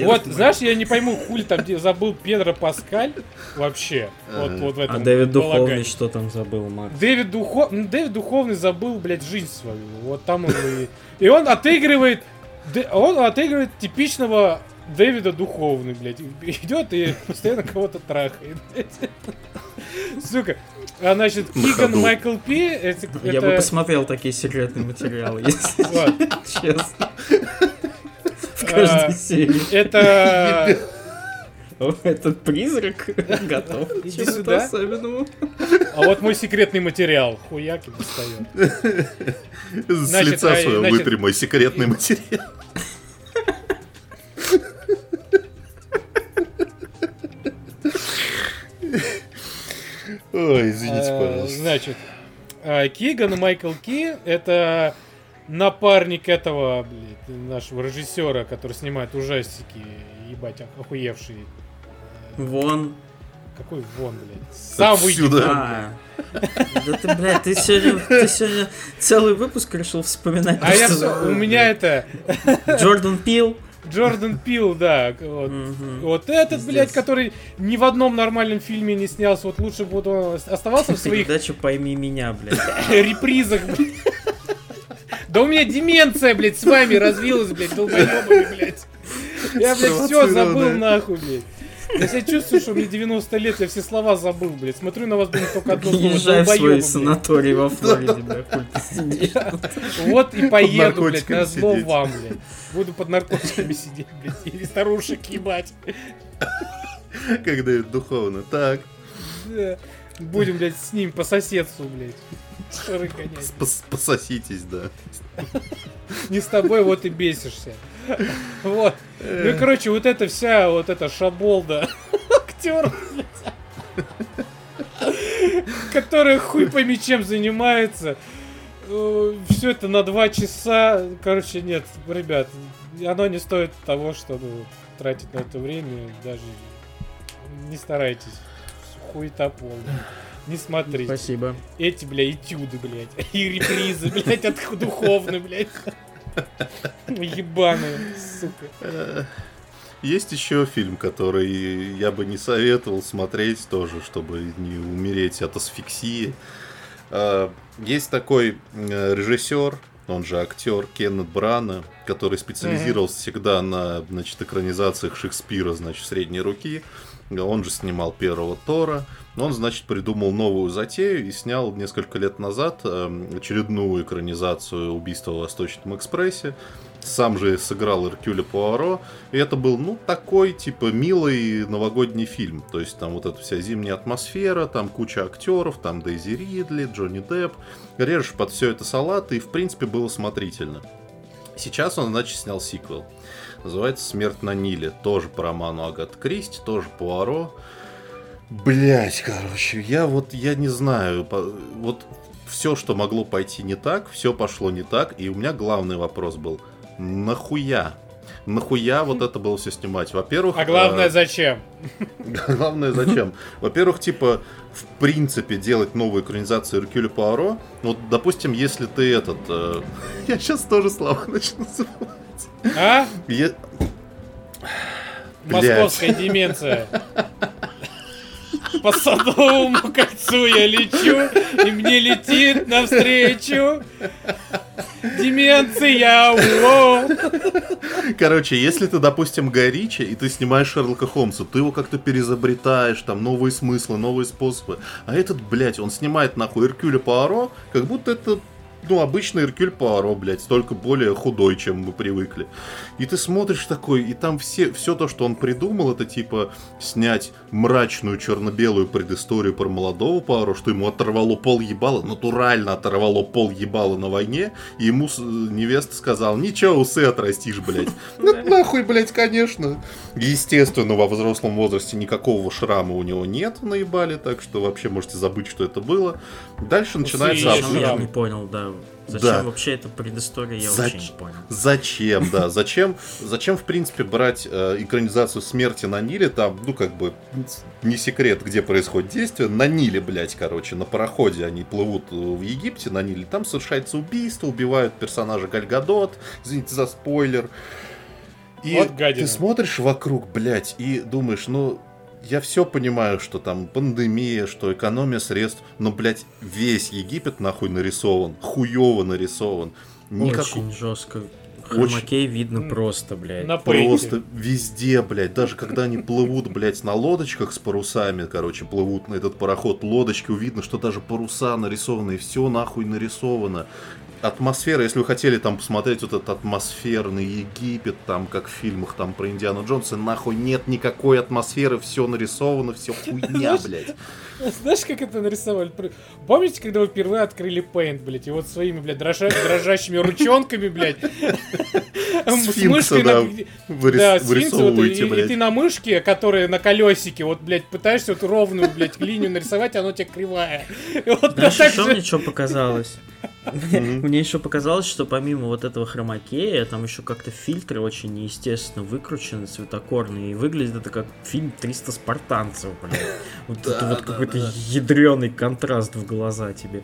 вот, знаешь, я не пойму, хули там где забыл Педро Паскаль вообще. Вот, вот в этом. А Дэвид Духовный что там забыл, Макс? Дэвид, Духов... Дэвид Духовный забыл, блядь, жизнь свою. Вот там он и... И он отыгрывает он отыгрывает типичного Дэвида духовный, блядь. Идет и постоянно кого-то трахает. Сука. А значит, Киган Майкл Пи... Это, Я бы посмотрел такие секретные материалы, если честно. В каждой а, серии. Это... Этот призрак готов Иди сюда. особенному. А вот мой секретный материал. Хуяки достает. С лица а, своего вытри мой секретный материал. Ой, извините, а, пожалуйста. Значит, а, Киган и Майкл Ки это напарник этого, блядь, нашего режиссера, который снимает ужастики, ебать, охуевший. Вон. Какой вон, блядь? Сам выйди а, Да ты, блядь, ты сегодня, ты сегодня целый выпуск решил вспоминать. А я у меня это... Джордан Пил. Джордан Пил, да. Вот, угу. вот этот, Здесь. блядь, который ни в одном нормальном фильме не снялся. Вот лучше бы он оставался в своих... Передача «Пойми меня», блядь. Репризах, блядь. Да у меня деменция, блядь, с вами развилась, блядь, долбоебами, блядь. Я, блядь, все забыл нахуй, блядь. Я себя чувствую, что мне 90 лет, я все слова забыл, блядь. Смотрю на вас, блин, только одно слово. Езжай в свой санаторий во Флориде, блядь, Вот и поеду, блядь, на зло вам, блядь. Буду под наркотиками сидеть, блядь, или старушек ебать. Когда это духовно. Так. Будем, блядь, с ним по соседству, блядь. Шары Пососитесь, да. Не с тобой, вот и бесишься. Вот. Ну и, короче, вот эта вся, вот эта шаболда актер, которая хуй пойми чем занимается. Э, Все это на два часа. Короче, нет, ребят, оно не стоит того, чтобы тратить на это время. Даже не старайтесь. Хуета полная. Не смотрите. Спасибо. Эти, бля, этюды, блядь. И репризы, блядь, от духовны, блядь. Ебаные, сука. Есть еще фильм, который я бы не советовал смотреть тоже, чтобы не умереть от асфиксии. А, есть такой э, режиссер, он же актер Кеннет Брана. который специализировался mm-hmm. всегда на, значит, экранизациях Шекспира, значит, средней руки. Он же снимал первого Тора. Он, значит, придумал новую затею и снял несколько лет назад э, очередную экранизацию убийства в Восточном экспрессе. Сам же сыграл Эркюля Пуаро. И это был, ну, такой, типа, милый новогодний фильм. То есть там вот эта вся зимняя атмосфера, там куча актеров, там Дейзи Ридли, Джонни Депп. Режешь под все это салат, и, в принципе, было смотрительно. Сейчас он, значит, снял сиквел. Называется «Смерть на Ниле». Тоже по роману Агат Кристи, тоже Пуаро. Блять, короче, я вот, я не знаю, вот все, что могло пойти не так, все пошло не так, и у меня главный вопрос был, нахуя? Нахуя вот это было все снимать? Во-первых... А главное, э, зачем? Главное, зачем? Во-первых, типа, в принципе, делать новую экранизацию Эркюля Пуаро, вот, допустим, если ты этот... Э, я сейчас тоже слова начну забывать. А? Я... Московская деменция по Садовому кольцу я лечу, и мне летит навстречу деменция. Воу. Короче, если ты, допустим, Горичи, и ты снимаешь Шерлока Холмса, ты его как-то перезабретаешь, там новые смыслы, новые способы. А этот, блядь, он снимает нахуй Иркюля Пуаро, как будто это ну, обычный Эркюль Пуаро, блядь, только более худой, чем мы привыкли. И ты смотришь такой, и там все, все то, что он придумал, это типа снять мрачную черно-белую предысторию про молодого Пуаро, что ему оторвало пол ебала, натурально оторвало пол ебала на войне, и ему невеста сказал, ничего, усы отрастишь, блядь. Ну, нахуй, блядь, конечно. Естественно, во взрослом возрасте никакого шрама у него нет наебали, так что вообще можете забыть, что это было. Дальше начинается... Я не понял, да, Зачем да. вообще эта предыстория, я Зач... вообще не понял. Зачем, да, зачем, зачем, в принципе, брать э, экранизацию смерти на Ниле, там, ну, как бы, не секрет, где происходит действие, на Ниле, блядь, короче, на пароходе они плывут в Египте, на Ниле, там совершается убийство, убивают персонажа Гальгадот, извините за спойлер. И вот ты смотришь вокруг, блядь, и думаешь, ну, я все понимаю, что там пандемия, что экономия средств, но, блядь, весь Египет нахуй нарисован, хуево нарисован. Никак... Очень жестко. Хромакей Очень... видно просто, блядь. На просто везде, блядь. Даже когда они плывут, блядь, на лодочках с парусами, короче, плывут на этот пароход, лодочки, видно, что даже паруса нарисованы, и все нахуй нарисовано атмосфера, если вы хотели там посмотреть вот этот атмосферный Египет, там, как в фильмах там про Индиану Джонса, нахуй нет никакой атмосферы, все нарисовано, все хуйня, блядь. Знаешь, как это нарисовали? Помните, когда вы впервые открыли Paint, блядь, и вот своими, блядь, дрожа... дрожащими ручонками, блядь, Сфинкса, да, да, вырисовываете, блядь. И ты на мышке, которая на колесике, вот, блядь, пытаешься вот ровную, блядь, линию нарисовать, а оно тебе кривая. Знаешь, что мне что показалось? Мне еще показалось, что помимо вот этого хромакея, там еще как-то фильтры очень неестественно выкручены, цветокорные, и выглядит это как фильм 300 спартанцев, блядь. Вот это вот какой-то ядреный контраст в глаза тебе.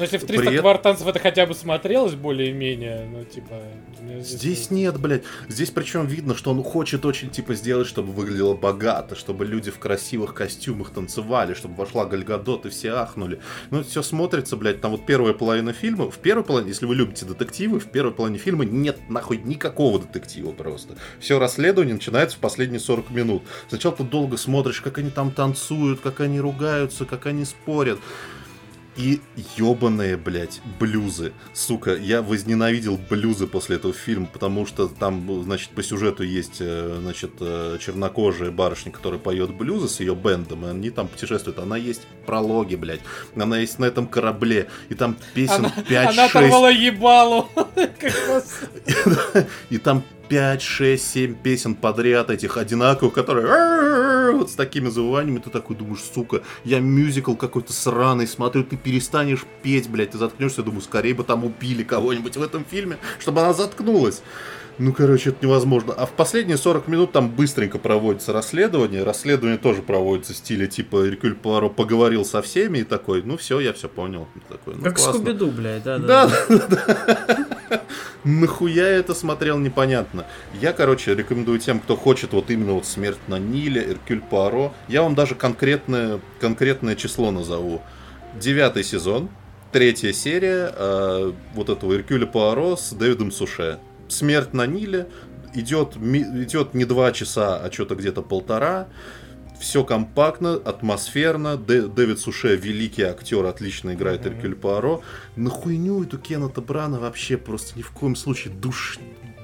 Ну, если в 300 При... квартанцев это хотя бы смотрелось более-менее, ну, типа... Здесь, нет, блядь. Здесь причем видно, что он хочет очень, типа, сделать, чтобы выглядело богато, чтобы люди в красивых костюмах танцевали, чтобы вошла Гальгадот и все ахнули. Ну, все смотрится, блядь, там вот первая половина фильма. В первой половине, если вы любите детективы, в первой половине фильма нет нахуй никакого детектива просто. Все расследование начинается в последние 40 минут. Сначала ты долго смотришь, как они там танцуют, как они ругаются, как они спорят и ебаные, блядь, блюзы. Сука, я возненавидел блюзы после этого фильма, потому что там, значит, по сюжету есть, э, значит, э, чернокожая барышня, которая поет блюзы с ее бендом, и они там путешествуют. Она есть в прологе, блядь. Она есть на этом корабле, и там песен 5-6. Она оторвала ебалу. И там 5, 6, 7 песен подряд этих одинаковых, которые вот с такими завываниями, ты такой думаешь, сука, я мюзикл какой-то сраный смотрю, ты перестанешь петь, блядь, ты заткнешься, думаю, скорее бы там убили кого-нибудь в этом фильме, чтобы она заткнулась. Ну, короче, это невозможно. А в последние 40 минут там быстренько проводится расследование. Расследование тоже проводится в стиле типа Эркюль Пуаро поговорил со всеми и такой, ну все, я все понял. Такой, ну, как Скуби-Ду, блядь, да, да. Да, да, Нахуя я это смотрел, непонятно. Я, короче, рекомендую тем, кто хочет вот именно вот смерть на Ниле, Эркюль Пуаро. Я вам даже конкретное, конкретное число назову. Девятый сезон, третья серия э, вот этого Эркюля Пуаро с Дэвидом Суше смерть на Ниле, идет, идет не два часа, а что-то где-то полтора. Все компактно, атмосферно. Д- Дэвид Суше великий актер, отлично играет mm-hmm. Эркюль Пуаро. На хуйню эту Кеннета Брана вообще просто ни в коем случае душ...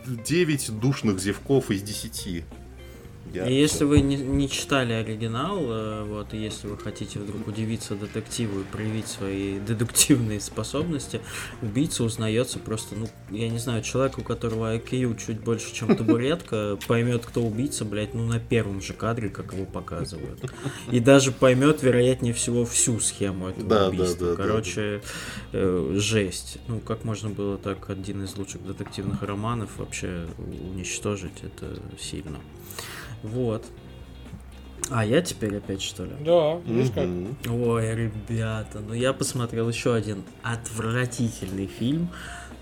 9 душных зевков из 10. Я... И если вы не, не читали оригинал, э, вот, и если вы хотите вдруг удивиться детективу и проявить свои дедуктивные способности, убийца узнается просто, ну, я не знаю, человек, у которого IQ чуть больше, чем табуретка, поймет, кто убийца, блядь, ну, на первом же кадре, как его показывают. И даже поймет, вероятнее всего, всю схему этого да, убийства. Да, да, Короче, да, да. Э, жесть. Ну, как можно было так один из лучших детективных романов вообще уничтожить, это сильно. Вот. А я теперь опять что ли? Да, видишь как. Ой, ребята, ну я посмотрел еще один отвратительный фильм,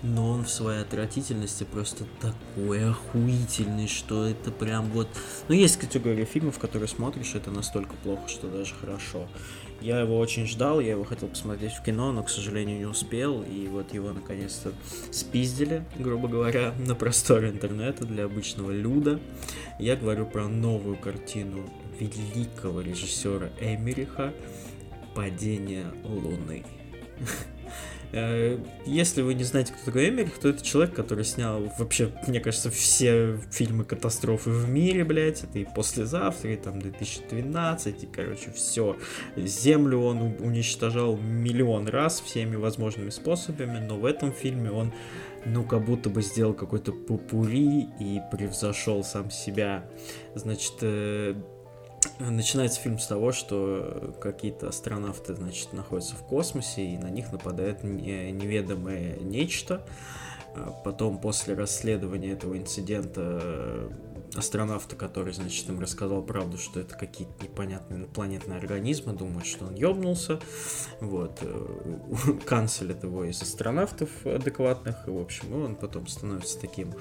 но он в своей отвратительности просто такой охуительный, что это прям вот... Ну, есть категория фильмов, которые смотришь, это настолько плохо, что даже хорошо. Я его очень ждал, я его хотел посмотреть в кино, но, к сожалению, не успел. И вот его наконец-то спиздили, грубо говоря, на просторе интернета для обычного люда. Я говорю про новую картину великого режиссера Эмериха «Падение Луны». Э, если вы не знаете, кто такой Эмерих, то это человек, который снял вообще, мне кажется, все фильмы катастрофы в мире, блядь. Это и послезавтра, и там 2012, и, короче, все. Землю он уничтожал миллион раз всеми возможными способами, но в этом фильме он ну, как будто бы сделал какой-то пупури и превзошел сам себя. Значит, э, Начинается фильм с того, что какие-то астронавты, значит, находятся в космосе, и на них нападает неведомое нечто. А потом, после расследования этого инцидента, астронавта, который, значит, им рассказал правду, что это какие-то непонятные инопланетные организмы, думают, что он ёбнулся, вот, э, канцелят его из астронавтов адекватных, и, в общем, он потом становится таким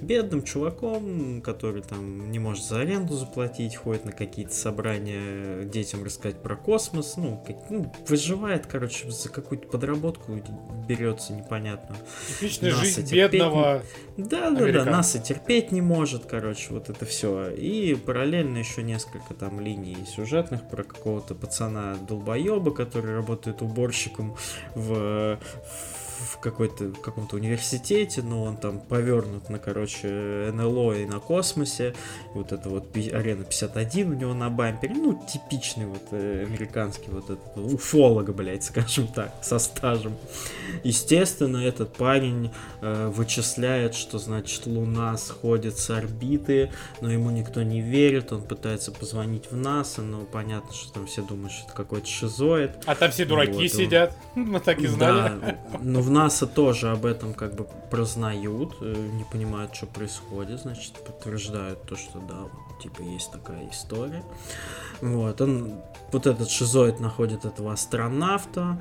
бедным чуваком, который там не может за аренду заплатить, ходит на какие-то собрания детям рассказать про космос, ну, как, ну выживает, короче, за какую-то подработку берется непонятную. Типичная жизнь терпеть... бедного Да, да, да, нас и терпеть не может, короче, вот это все. И параллельно еще несколько там линий сюжетных про какого-то пацана долбоеба, который работает уборщиком в, в в какой-то в каком-то университете, но он там повернут на, короче, НЛО и на космосе. Вот это вот арена 51 у него на бампере. Ну, типичный вот э, американский вот этот уфолог, блядь, скажем так, со стажем. Естественно, этот парень э, вычисляет, что значит Луна сходит с орбиты, но ему никто не верит, он пытается позвонить в НАСА, но понятно, что там все думают, что это какой-то шизоид. А там все дураки вот, сидят, мы так и знали. Да, но в НАСА тоже об этом как бы прознают, э, не понимают, что происходит, значит, подтверждают то, что да, вот, типа есть такая история. Вот, он, вот этот шизоид находит этого астронавта,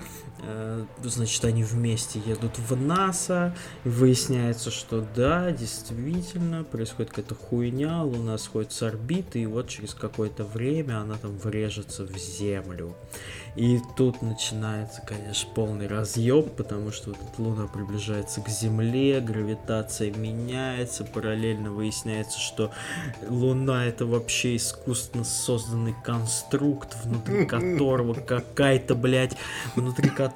значит, они вместе едут в НАСА, выясняется, что да, действительно, происходит какая-то хуйня, Луна сходит с орбиты, и вот через какое-то время она там врежется в Землю. И тут начинается, конечно, полный разъеб, потому что вот эта Луна приближается к Земле, гравитация меняется, параллельно выясняется, что Луна это вообще искусственно созданный конструкт, внутри которого какая-то, блядь, внутри которого,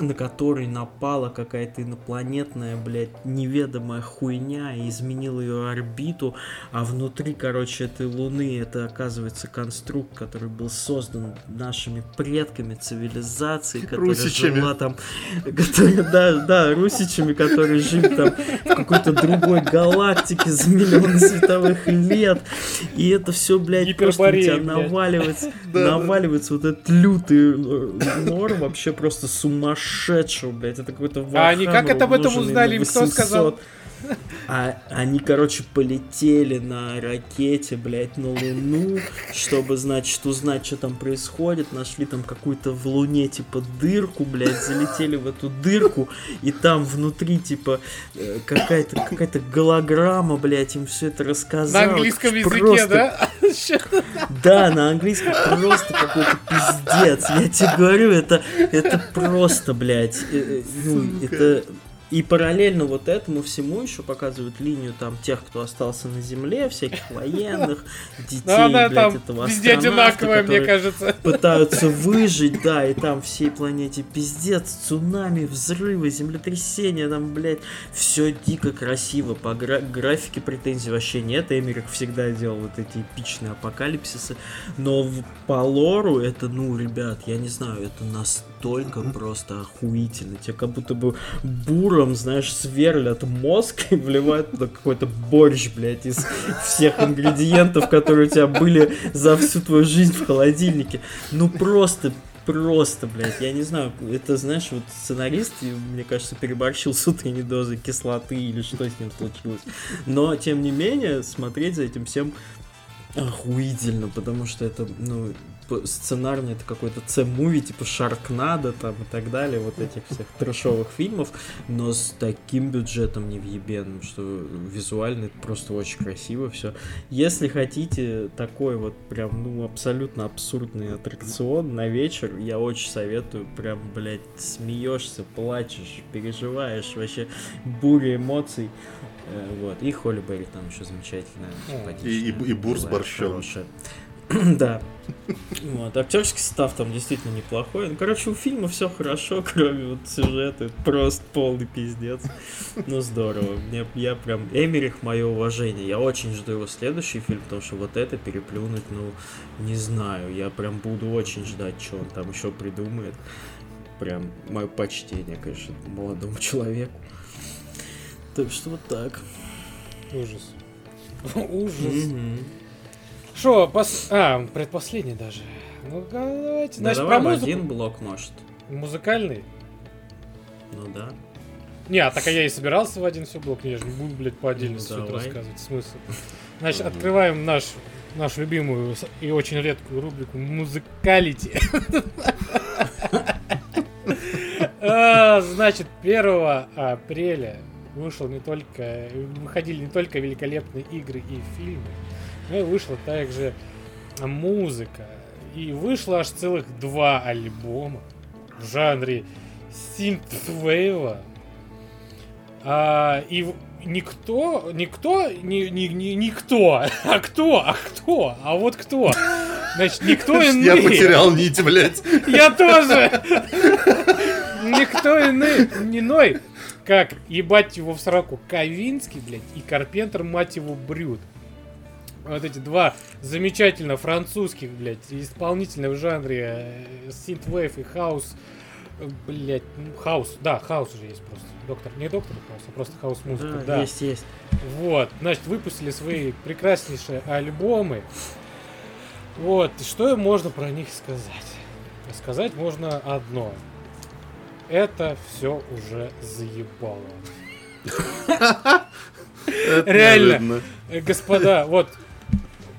на который напала какая-то инопланетная, блядь, неведомая хуйня и изменила ее орбиту, а внутри, короче, этой Луны это оказывается конструкт, который был создан нашими предками, цивилизации, которая русичами. жила там, которая, да, да, русичами, которые жили там в какой-то другой галактике за миллионы световых лет. И это все, блядь, просто на тебя наваливается, наваливается вот этот лютый нор вообще просто сумасшедший, блядь. Это какой-то А они как это об этом узнали? Им кто сказал? А они, короче, полетели на ракете, блядь, на Луну, чтобы, значит, узнать, что там происходит. Нашли там какую-то в Луне, типа, дырку, блядь, залетели в эту дырку, и там внутри, типа, э, какая-то какая голограмма, блядь, им все это рассказала. На английском языке, просто... да? Да, на английском просто какой-то пиздец. Я тебе говорю, это, это просто, блядь, э, э, ну, это И параллельно вот этому всему еще показывают линию там тех, кто остался на земле, всяких военных, детей, ну, блядь, этого везде одинаковая, мне кажется. Пытаются выжить, да, и там всей планете пиздец, цунами, взрывы, землетрясения, там, блядь, все дико красиво, по гра- графике претензий вообще нет, Эмерик всегда делал вот эти эпичные апокалипсисы, но по лору это, ну, ребят, я не знаю, это настолько просто охуительно, тебе как будто бы бур буром, знаешь, сверлят мозг и вливают туда какой-то борщ, блядь, из всех ингредиентов, которые у тебя были за всю твою жизнь в холодильнике. Ну просто просто, блядь, я не знаю, это, знаешь, вот сценарист, мне кажется, переборщил с утренней дозой кислоты или что с ним случилось. Но, тем не менее, смотреть за этим всем охуительно, потому что это, ну, сценарный, это какой-то C-муви, типа Шаркнада там и так далее, вот этих всех трешовых фильмов, но с таким бюджетом невъебенным, что визуально это просто очень красиво все. Если хотите такой вот прям, ну, абсолютно абсурдный аттракцион на вечер, я очень советую, прям, блядь, смеешься, плачешь, переживаешь, вообще буря эмоций. Э, вот. И Холли Берри там еще замечательная. И, и, и бур с борщом. Хорошая. да. Вот, актерский состав там действительно неплохой. Ну, короче, у фильма все хорошо, кроме вот сюжета. Просто полный пиздец. Ну, здорово. Мне, я прям... Эмерих, мое уважение. Я очень жду его следующий фильм, потому что вот это переплюнуть, ну, не знаю. Я прям буду очень ждать, что он там еще придумает. Прям мое почтение, конечно, молодому человеку. Так что вот так. Ужас. Ужас. Что, пос... а, предпоследний даже. Ну, давайте. Да давай про музыку. один блок, может. Музыкальный? Ну да. Не, а так а я и собирался в один все блок, я же не буду, блядь, по отдельности ну, все это рассказывать. Смысл. Значит, открываем наш, нашу любимую и очень редкую рубрику «Музыкалити». А, значит, 1 апреля вышел не только, выходили не только великолепные игры и фильмы, ну и вышла также музыка. И вышло аж целых два альбома в жанре синтвейва. А, и никто, никто, ни, ни, ни, никто, а кто, а кто, а вот кто. Значит, никто иной. Я потерял нить, блядь. Я тоже. Никто иной, иной, как ебать его в сраку Kavinsky, блядь, и Карпентер, мать его, Brut вот эти два замечательно французских, блядь, исполнителя в жанре synthwave и хаус, блядь, ну, хаус, да, хаус уже есть просто. Доктор, не доктор хаус, а просто хаус музыка, да, да. Есть, есть. Вот, значит, выпустили свои прекраснейшие альбомы. Вот, и что можно про них сказать? Сказать можно одно. Это все уже заебало. Реально. Господа, вот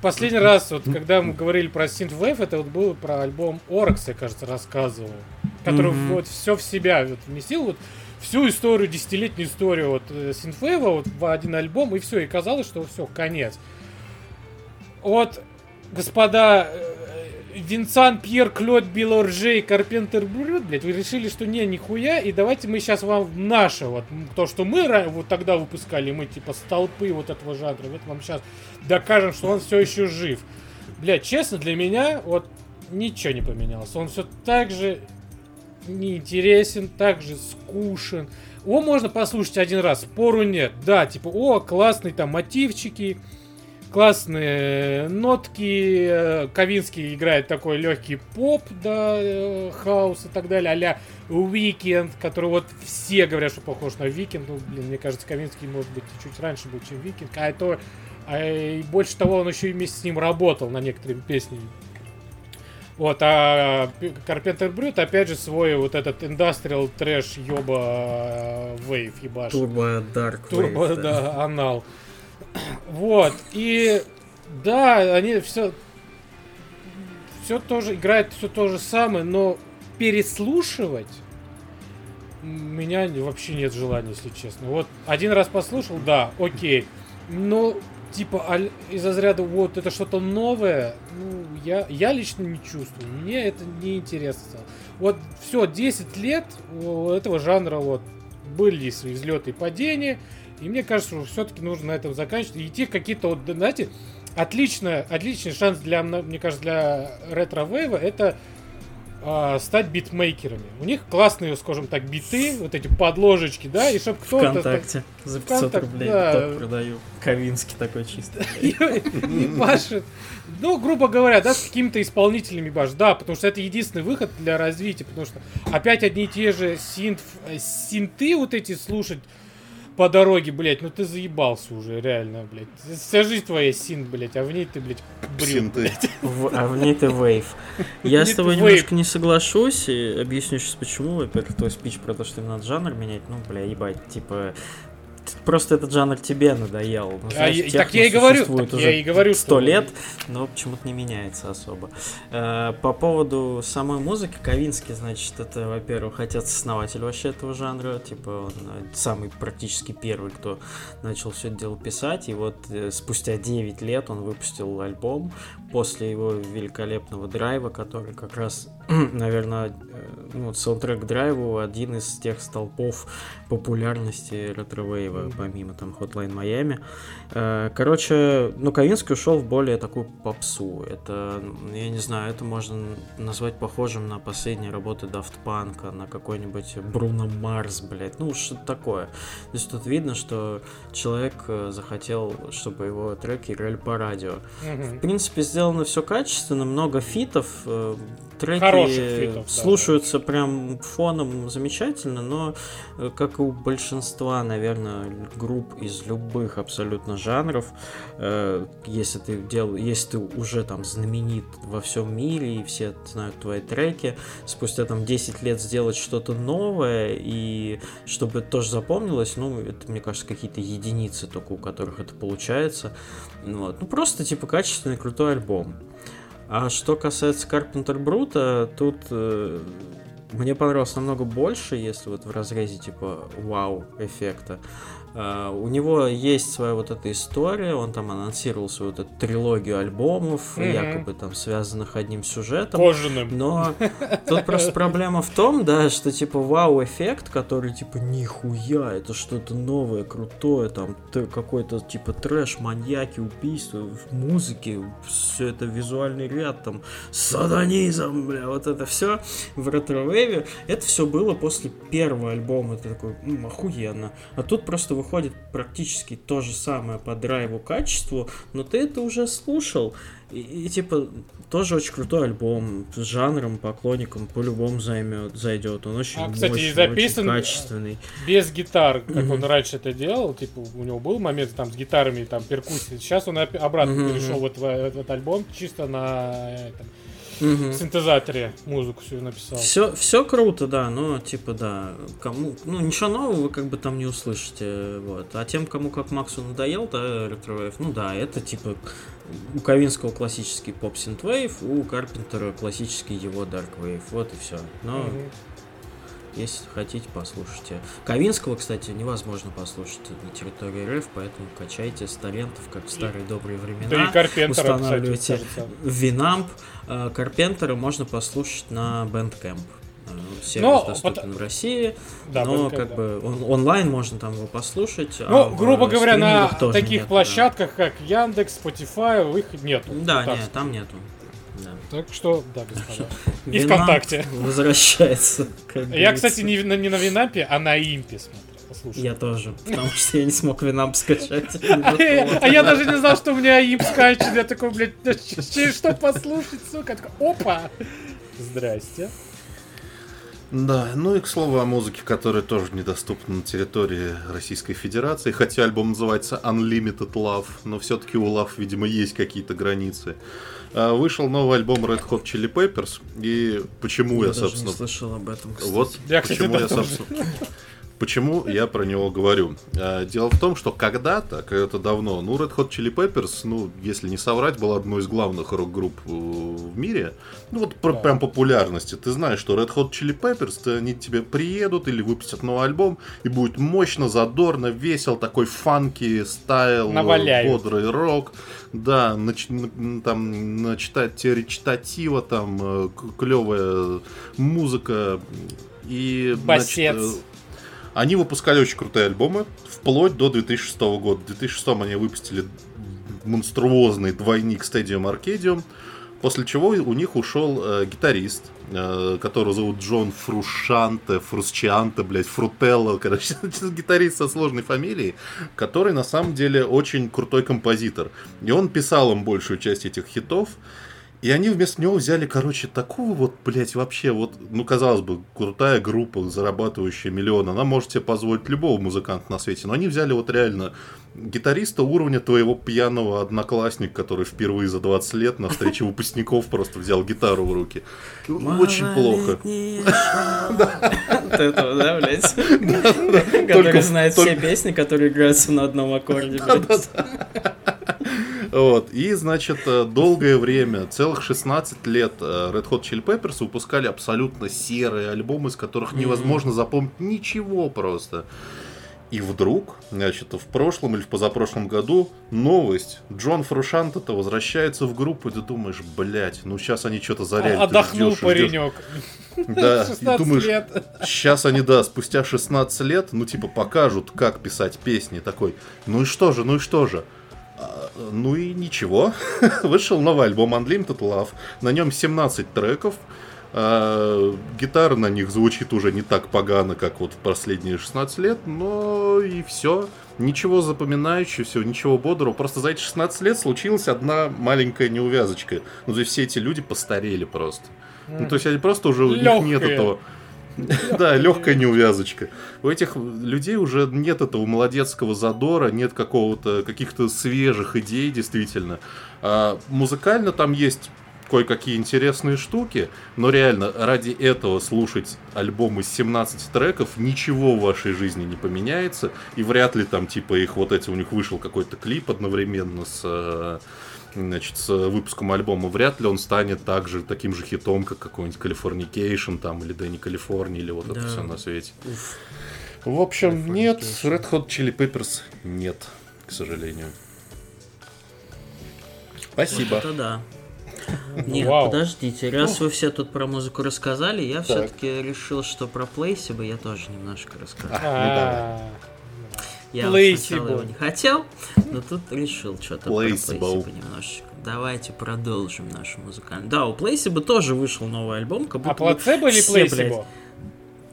Последний раз, вот когда мы говорили про Synthwave, это вот было про альбом Orx, я кажется, рассказывал. Который mm-hmm. вот все в себя вот, вместил, вот всю историю, десятилетнюю историю вот э, Synthwave вот в один альбом, и все, и казалось, что все, конец. Вот, господа, э, Винсан, Пьер, Клод, Белоржей, Карпентер, блядь, вы решили, что не, нихуя, и давайте мы сейчас вам наше, вот, то, что мы вот тогда выпускали, мы типа столпы вот этого жанра, вот вам сейчас докажем, что он все еще жив. Блядь, честно, для меня вот ничего не поменялось. Он все так же неинтересен, так же скушен. Его можно послушать один раз, спору нет. Да, типа, о, классные там мотивчики, классные нотки. Э, Kavinsky играет такой легкий поп, да, э, хаос и так далее, а-ля Weeknd, который вот все говорят, что похож на Weeknd. Ну, блин, мне кажется, Kavinsky, может быть, чуть раньше был, чем Weeknd. А это... А и больше того, он еще и вместе с ним работал на некоторыми песнями. Вот, а Carpenter Brut, опять же, свой вот этот industrial trash ёба wave ебаш. Турбо dark турбо, да, анал. Вот, и да, они все все тоже играет все то же самое, но переслушивать меня вообще нет желания, если честно. Вот один раз послушал, да, окей. Но типа из разряда вот это что-то новое, ну, я, я лично не чувствую. Мне это не интересно. Вот все, 10 лет у этого жанра вот были свои взлеты и падения, и мне кажется, что все-таки нужно на этом заканчивать и идти какие-то, вот, знаете, отлично, отличный шанс для, мне кажется, для ретро-вейва это э, стать битмейкерами. У них классные, скажем так, биты, вот эти подложечки, да, и чтобы кто-то... Вконтакте за 500 Вконтак, рублей да. продаю. Ковинский такой чисто. И башит. Ну, грубо говоря, да, с какими-то исполнителями баш, да, потому что это единственный выход для развития, потому что опять одни и те же синт, э, синты вот эти слушать, по дороге, блядь, ну ты заебался уже, реально, блядь. Вся жизнь твоя син, блядь, а в ней ты, блядь, брил, блядь. а в ней ты вейв. Я с тобой немножко не соглашусь, и объясню сейчас почему. Во-первых, твой спич про то, что им надо жанр менять, ну, бля, ебать, типа, просто этот жанр тебе надоел. Ну, знаешь, а, так я и говорю, так уже я и говорю, сто лет, но почему-то не меняется особо. Э, по поводу самой музыки, Ковинский, значит, это, во-первых, отец-основатель вообще этого жанра, типа он э, самый практически первый, кто начал все это дело писать, и вот э, спустя 9 лет он выпустил альбом после его великолепного драйва, который как раз, наверное, ну, саундтрек драйву один из тех столпов популярности ретро-вейва, помимо там Hotline Miami. Э, короче, ну, Ковинский ушел в более такую попсу. Это, я не знаю, это можно назвать похожим на последние работы Daft Punk, на какой-нибудь Бруно Марс, блядь, ну, что-то такое. То есть тут видно, что человек э, захотел, чтобы его треки играли по радио. В принципе, сделано все качественно, много фитов, э, треки фитов, слушаются да. прям фоном замечательно, но как и у большинства, наверное, групп из любых абсолютно жанров, э, если ты дел, если ты уже там знаменит во всем мире и все знают твои треки, спустя там 10 лет сделать что-то новое и чтобы это тоже запомнилось, ну, это, мне кажется, какие-то единицы только у которых это получается. Вот. Ну, просто, типа, качественный, крутой альбом. А что касается Carpenter Brute, тут э, мне понравилось намного больше, если вот в разрезе типа вау эффекта. Uh, у него есть своя вот эта история, он там анонсировал свою вот эту трилогию альбомов, mm-hmm. якобы там связанных одним сюжетом. Кожаным. Но тут просто проблема в том, да, что типа вау-эффект, который типа нихуя, это что-то новое, крутое, там какой-то типа трэш, маньяки, убийства, в музыке, все это визуальный ряд, там сатанизм, бля, вот это все в ретро-вейве, это все было после первого альбома, это такой, охуенно. А тут просто выходит практически то же самое по драйву, качеству, но ты это уже слушал. И, и типа тоже очень крутой альбом с жанром, поклонникам по-любому займет, зайдет. Он очень а, кстати, мощный, записан очень качественный. Без гитар, как mm-hmm. он раньше это делал. Типа у него был момент там с гитарами, там перкуссией. Сейчас он обратно mm-hmm. перешел вот в, в этот альбом чисто на этом, угу. синтезаторе музыку все написал. Все, все круто, да, но типа да, кому, ну ничего нового вы как бы там не услышите, вот. А тем, кому как Максу надоел, да, Electrowave, ну да, это типа у Ковинского классический поп синтвейв, у Карпентера классический его Dark Wave, вот и все. Но угу. Если хотите, послушайте. Ковинского, кстати, невозможно послушать на территории РФ, поэтому качайте с торрентов, как в старые добрые времена. Да и Карпентера, Устанавливайте Winamp. Э, Карпентера можно послушать на Bandcamp. Э, сервис но, доступен под... в России, да, но Bandcamp, как да. бы он, онлайн можно там его послушать. Ну, а грубо говоря, на таких нет, площадках, да. как Яндекс, Spotify, их нету. Да, нет, там нету. Так что, да, господа. И ВКонтакте. Возвращается. Я, кстати, не, не на Winamp е, а на AIMP е смотрю. Послушай. Я тоже, потому что я не смог Winamp скачать. А я даже не знал, что у меня AIMP скачет. Я такой, блядь, через что послушать, сука. Опа! Здрасте. Да, ну и к слову о музыке, которая тоже недоступна на территории Российской Федерации, хотя альбом называется Unlimited Love, но все-таки у Love, видимо, есть какие-то границы. А, вышел новый альбом Red Hot Chili Peppers, и почему я, я собственно... не слышал об этом, кстати. Вот я, почему я, собственно... Почему я про него говорю? А, дело в том, что когда-то, когда-то давно, ну, Red Hot Chili Peppers, ну, если не соврать, была одной из главных рок-групп э, в мире. Ну, вот про, прям популярности. Ты знаешь, что Red Hot Chili Peppers, они тебе приедут или выпустят новый альбом, и будет мощно, задорно, весел, такой фанки, стайл, Наваляют. бодрый рок. Да, нач, там, начитать речитатива, там, э, клевая музыка. И, Басец. Значит, Они выпускали очень крутые альбомы, вплоть до 2006 года. В 2006 они выпустили монструозный двойник Stadium Arcadium, после чего у них ушел э, гитарист, э, которого зовут Джон Фрушанте, Фрусчианте, блядь, Фрутелло, короче, гитарист со сложной фамилией, который на самом деле очень крутой композитор. И он писал им большую часть этих хитов, и они вместо него взяли, короче, такого вот, блядь, вообще вот, ну, казалось бы, крутая группа, зарабатывающая миллион, она может себе позволить любого музыканта на свете, но они взяли вот реально гитариста уровня твоего пьяного одноклассника, который впервые за 20 лет на встрече выпускников просто взял гитару в руки. Очень плохо. Вот этого, да, блядь? Который знает все песни, которые играются на одном аккорде, блядь. Вот. И, значит, э, долгое время, целых 16 лет э, Red Hot Chili Peppers выпускали абсолютно серые альбомы, из которых невозможно запомнить ничего просто. И вдруг, значит, в прошлом или в позапрошлом году новость. Джон Фрушант-то возвращается в группу, и ты думаешь, блядь, ну сейчас они что-то зарядят. Отдохнул ждешь, паренек. Да, и думаешь, лет. сейчас они, да, спустя 16 лет, ну типа покажут, как писать песни. Такой, ну и что же, ну и что же. Ну и ничего. Вышел новый альбом Unlimited Love. На нем 17 треков. А, гитара на них звучит уже не так погано, как вот в последние 16 лет, но и все. Ничего запоминающего, ничего бодрого. Просто за эти 16 лет случилась одна маленькая неувязочка. Ну, то есть все эти люди постарели просто. Ну, то есть они просто уже у них нет этого Да, легкая неувязочка. У этих людей уже нет этого молодецкого задора, нет какого-то каких-то свежих идей, действительно. А музыкально там есть кое-какие интересные штуки, но реально ради этого слушать альбом из 17 треков ничего в вашей жизни не поменяется, и вряд ли там типа их вот эти у них вышел какой-то клип одновременно с э, значит, с выпуском альбома, вряд ли он станет также таким же хитом, как какой-нибудь Californication там, или Дэнни Калифорния, или вот да. это все на свете. Уф. В общем, нет, Red Hot Chili Peppers нет, к сожалению. Спасибо. Вот это да. Нет, Вау. подождите, раз вы все тут про музыку рассказали, я все-таки решил, что про Плейсиба я тоже немножко расскажу. А, я сначала его не хотел, но тут решил что-то про Плейсиба немножечко. Давайте продолжим нашу музыкальную. Да, у Плейсиба тоже вышел новый альбом, как а будто а плацебо или Плейсибо?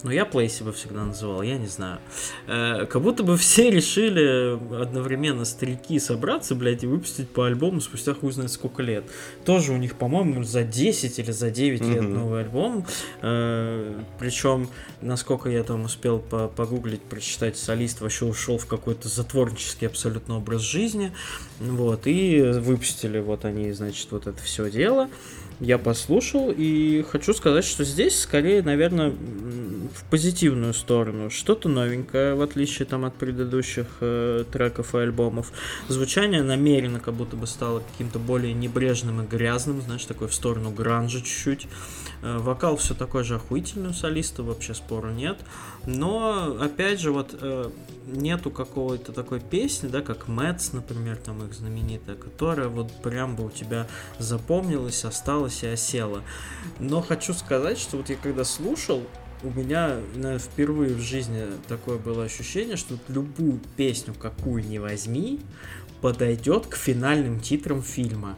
Ну, я Плейсиба всегда называл, я не знаю. Э, как будто бы все решили одновременно старики собраться, блядь, и выпустить по альбому спустя хуй знает сколько лет. Тоже у них, по-моему, за 10 или за 9 mm-hmm. лет новый альбом. Э, причем, насколько я там успел погуглить, прочитать, солист вообще ушел в какой-то затворнический абсолютно образ жизни. Вот, и выпустили вот они, значит, вот это все дело я послушал и хочу сказать, что здесь скорее, наверное, в позитивную сторону. Что-то новенькое, в отличие там от предыдущих э, треков и альбомов. Звучание намеренно как будто бы стало каким-то более небрежным и грязным, знаешь, такой в сторону гранжа чуть-чуть. Э, вокал все такой же охуительный у солиста, вообще спора нет. Но, опять же, вот э, нету какого-то такой песни, да, как Мэтс, например, там их знаменитая, которая вот прям бы у тебя запомнилась, осталась и осела. Но хочу сказать, что вот я когда слушал, у меня, наверное, впервые в жизни такое было ощущение, что любую песню, какую ни возьми, подойдет к финальным титрам фильма.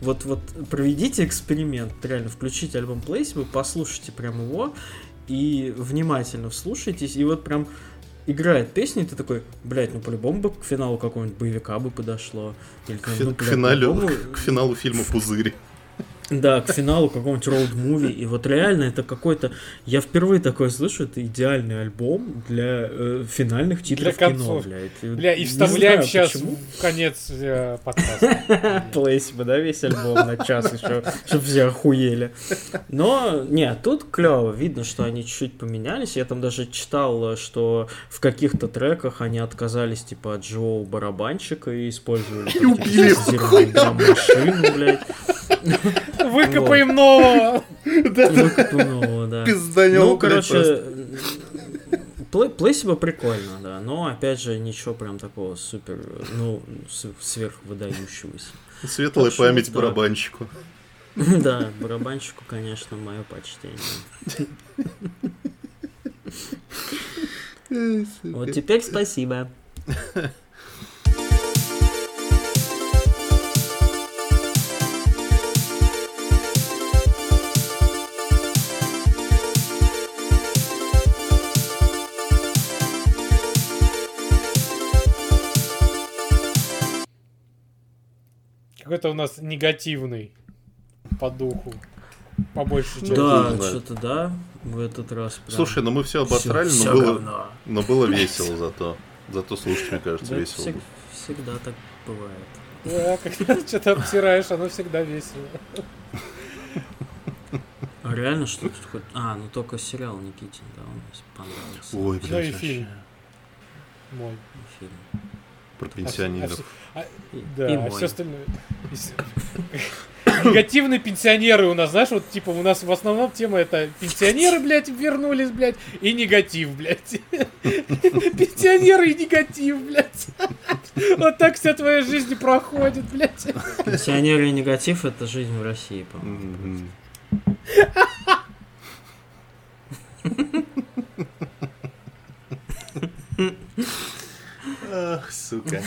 Вот, вот проведите эксперимент, реально, включите альбом Place, послушайте прям его и внимательно вслушайтесь, и вот прям играет песня, и ты такой, блядь, ну по-любому бы к финалу какого-нибудь боевика бы подошло. Или, к, ну, блядь, к, к финалу фильма Пузырь. Да, к финалу какого-нибудь роуд-муви. И вот реально это какой-то... Я впервые такое слышу, это идеальный альбом для э, финальных титров для кино, блядь. Бля, и вставляем знаю, сейчас почему. в конец э, подкаста. Плейсиба, да, весь альбом на час еще, чтобы все охуели. Но, нет, тут клево. Видно, что они чуть-чуть поменялись. Я там даже читал, что в каких-то треках они отказались, типа, от живого барабанщика и использовали... И убили машину, блядь. Выкопаем нового. Выкопаем нового, да. Пизданем, Ну, короче, Плейсиба прикольно, да, но опять же ничего прям такого супер, ну, сверхвыдающегося. Светлая память барабанщику. Да, барабанщику, конечно, мое почтение. Вот теперь спасибо. Какой-то у нас негативный по духу. По большей части. Да, что-то да, в этот раз. Прям... Слушай, ну мы все обосрали, но, было, но было весело зато. Зато слушать, мне кажется, да, весело. Всег, всегда так бывает. Да, когда что-то обсираешь, оно всегда весело. А реально что-то хоть... А, ну только сериал Никитин, да, он мне понравился. Ой, блин, Да и фильм. Мой. И фильм. Про пенсионеров. А, а, да, и а все остальное. Негативные пенсионеры у нас, знаешь, вот типа у нас в основном тема это пенсионеры, блядь, вернулись, блядь, и негатив, блядь. Пенсионеры и негатив, блядь. Вот так вся твоя жизнь проходит, блядь. Пенсионеры и негатив это жизнь в России, по-моему. Ах, сука.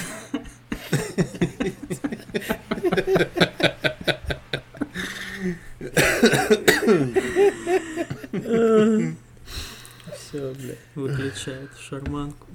Все, бля, выключает шарманку.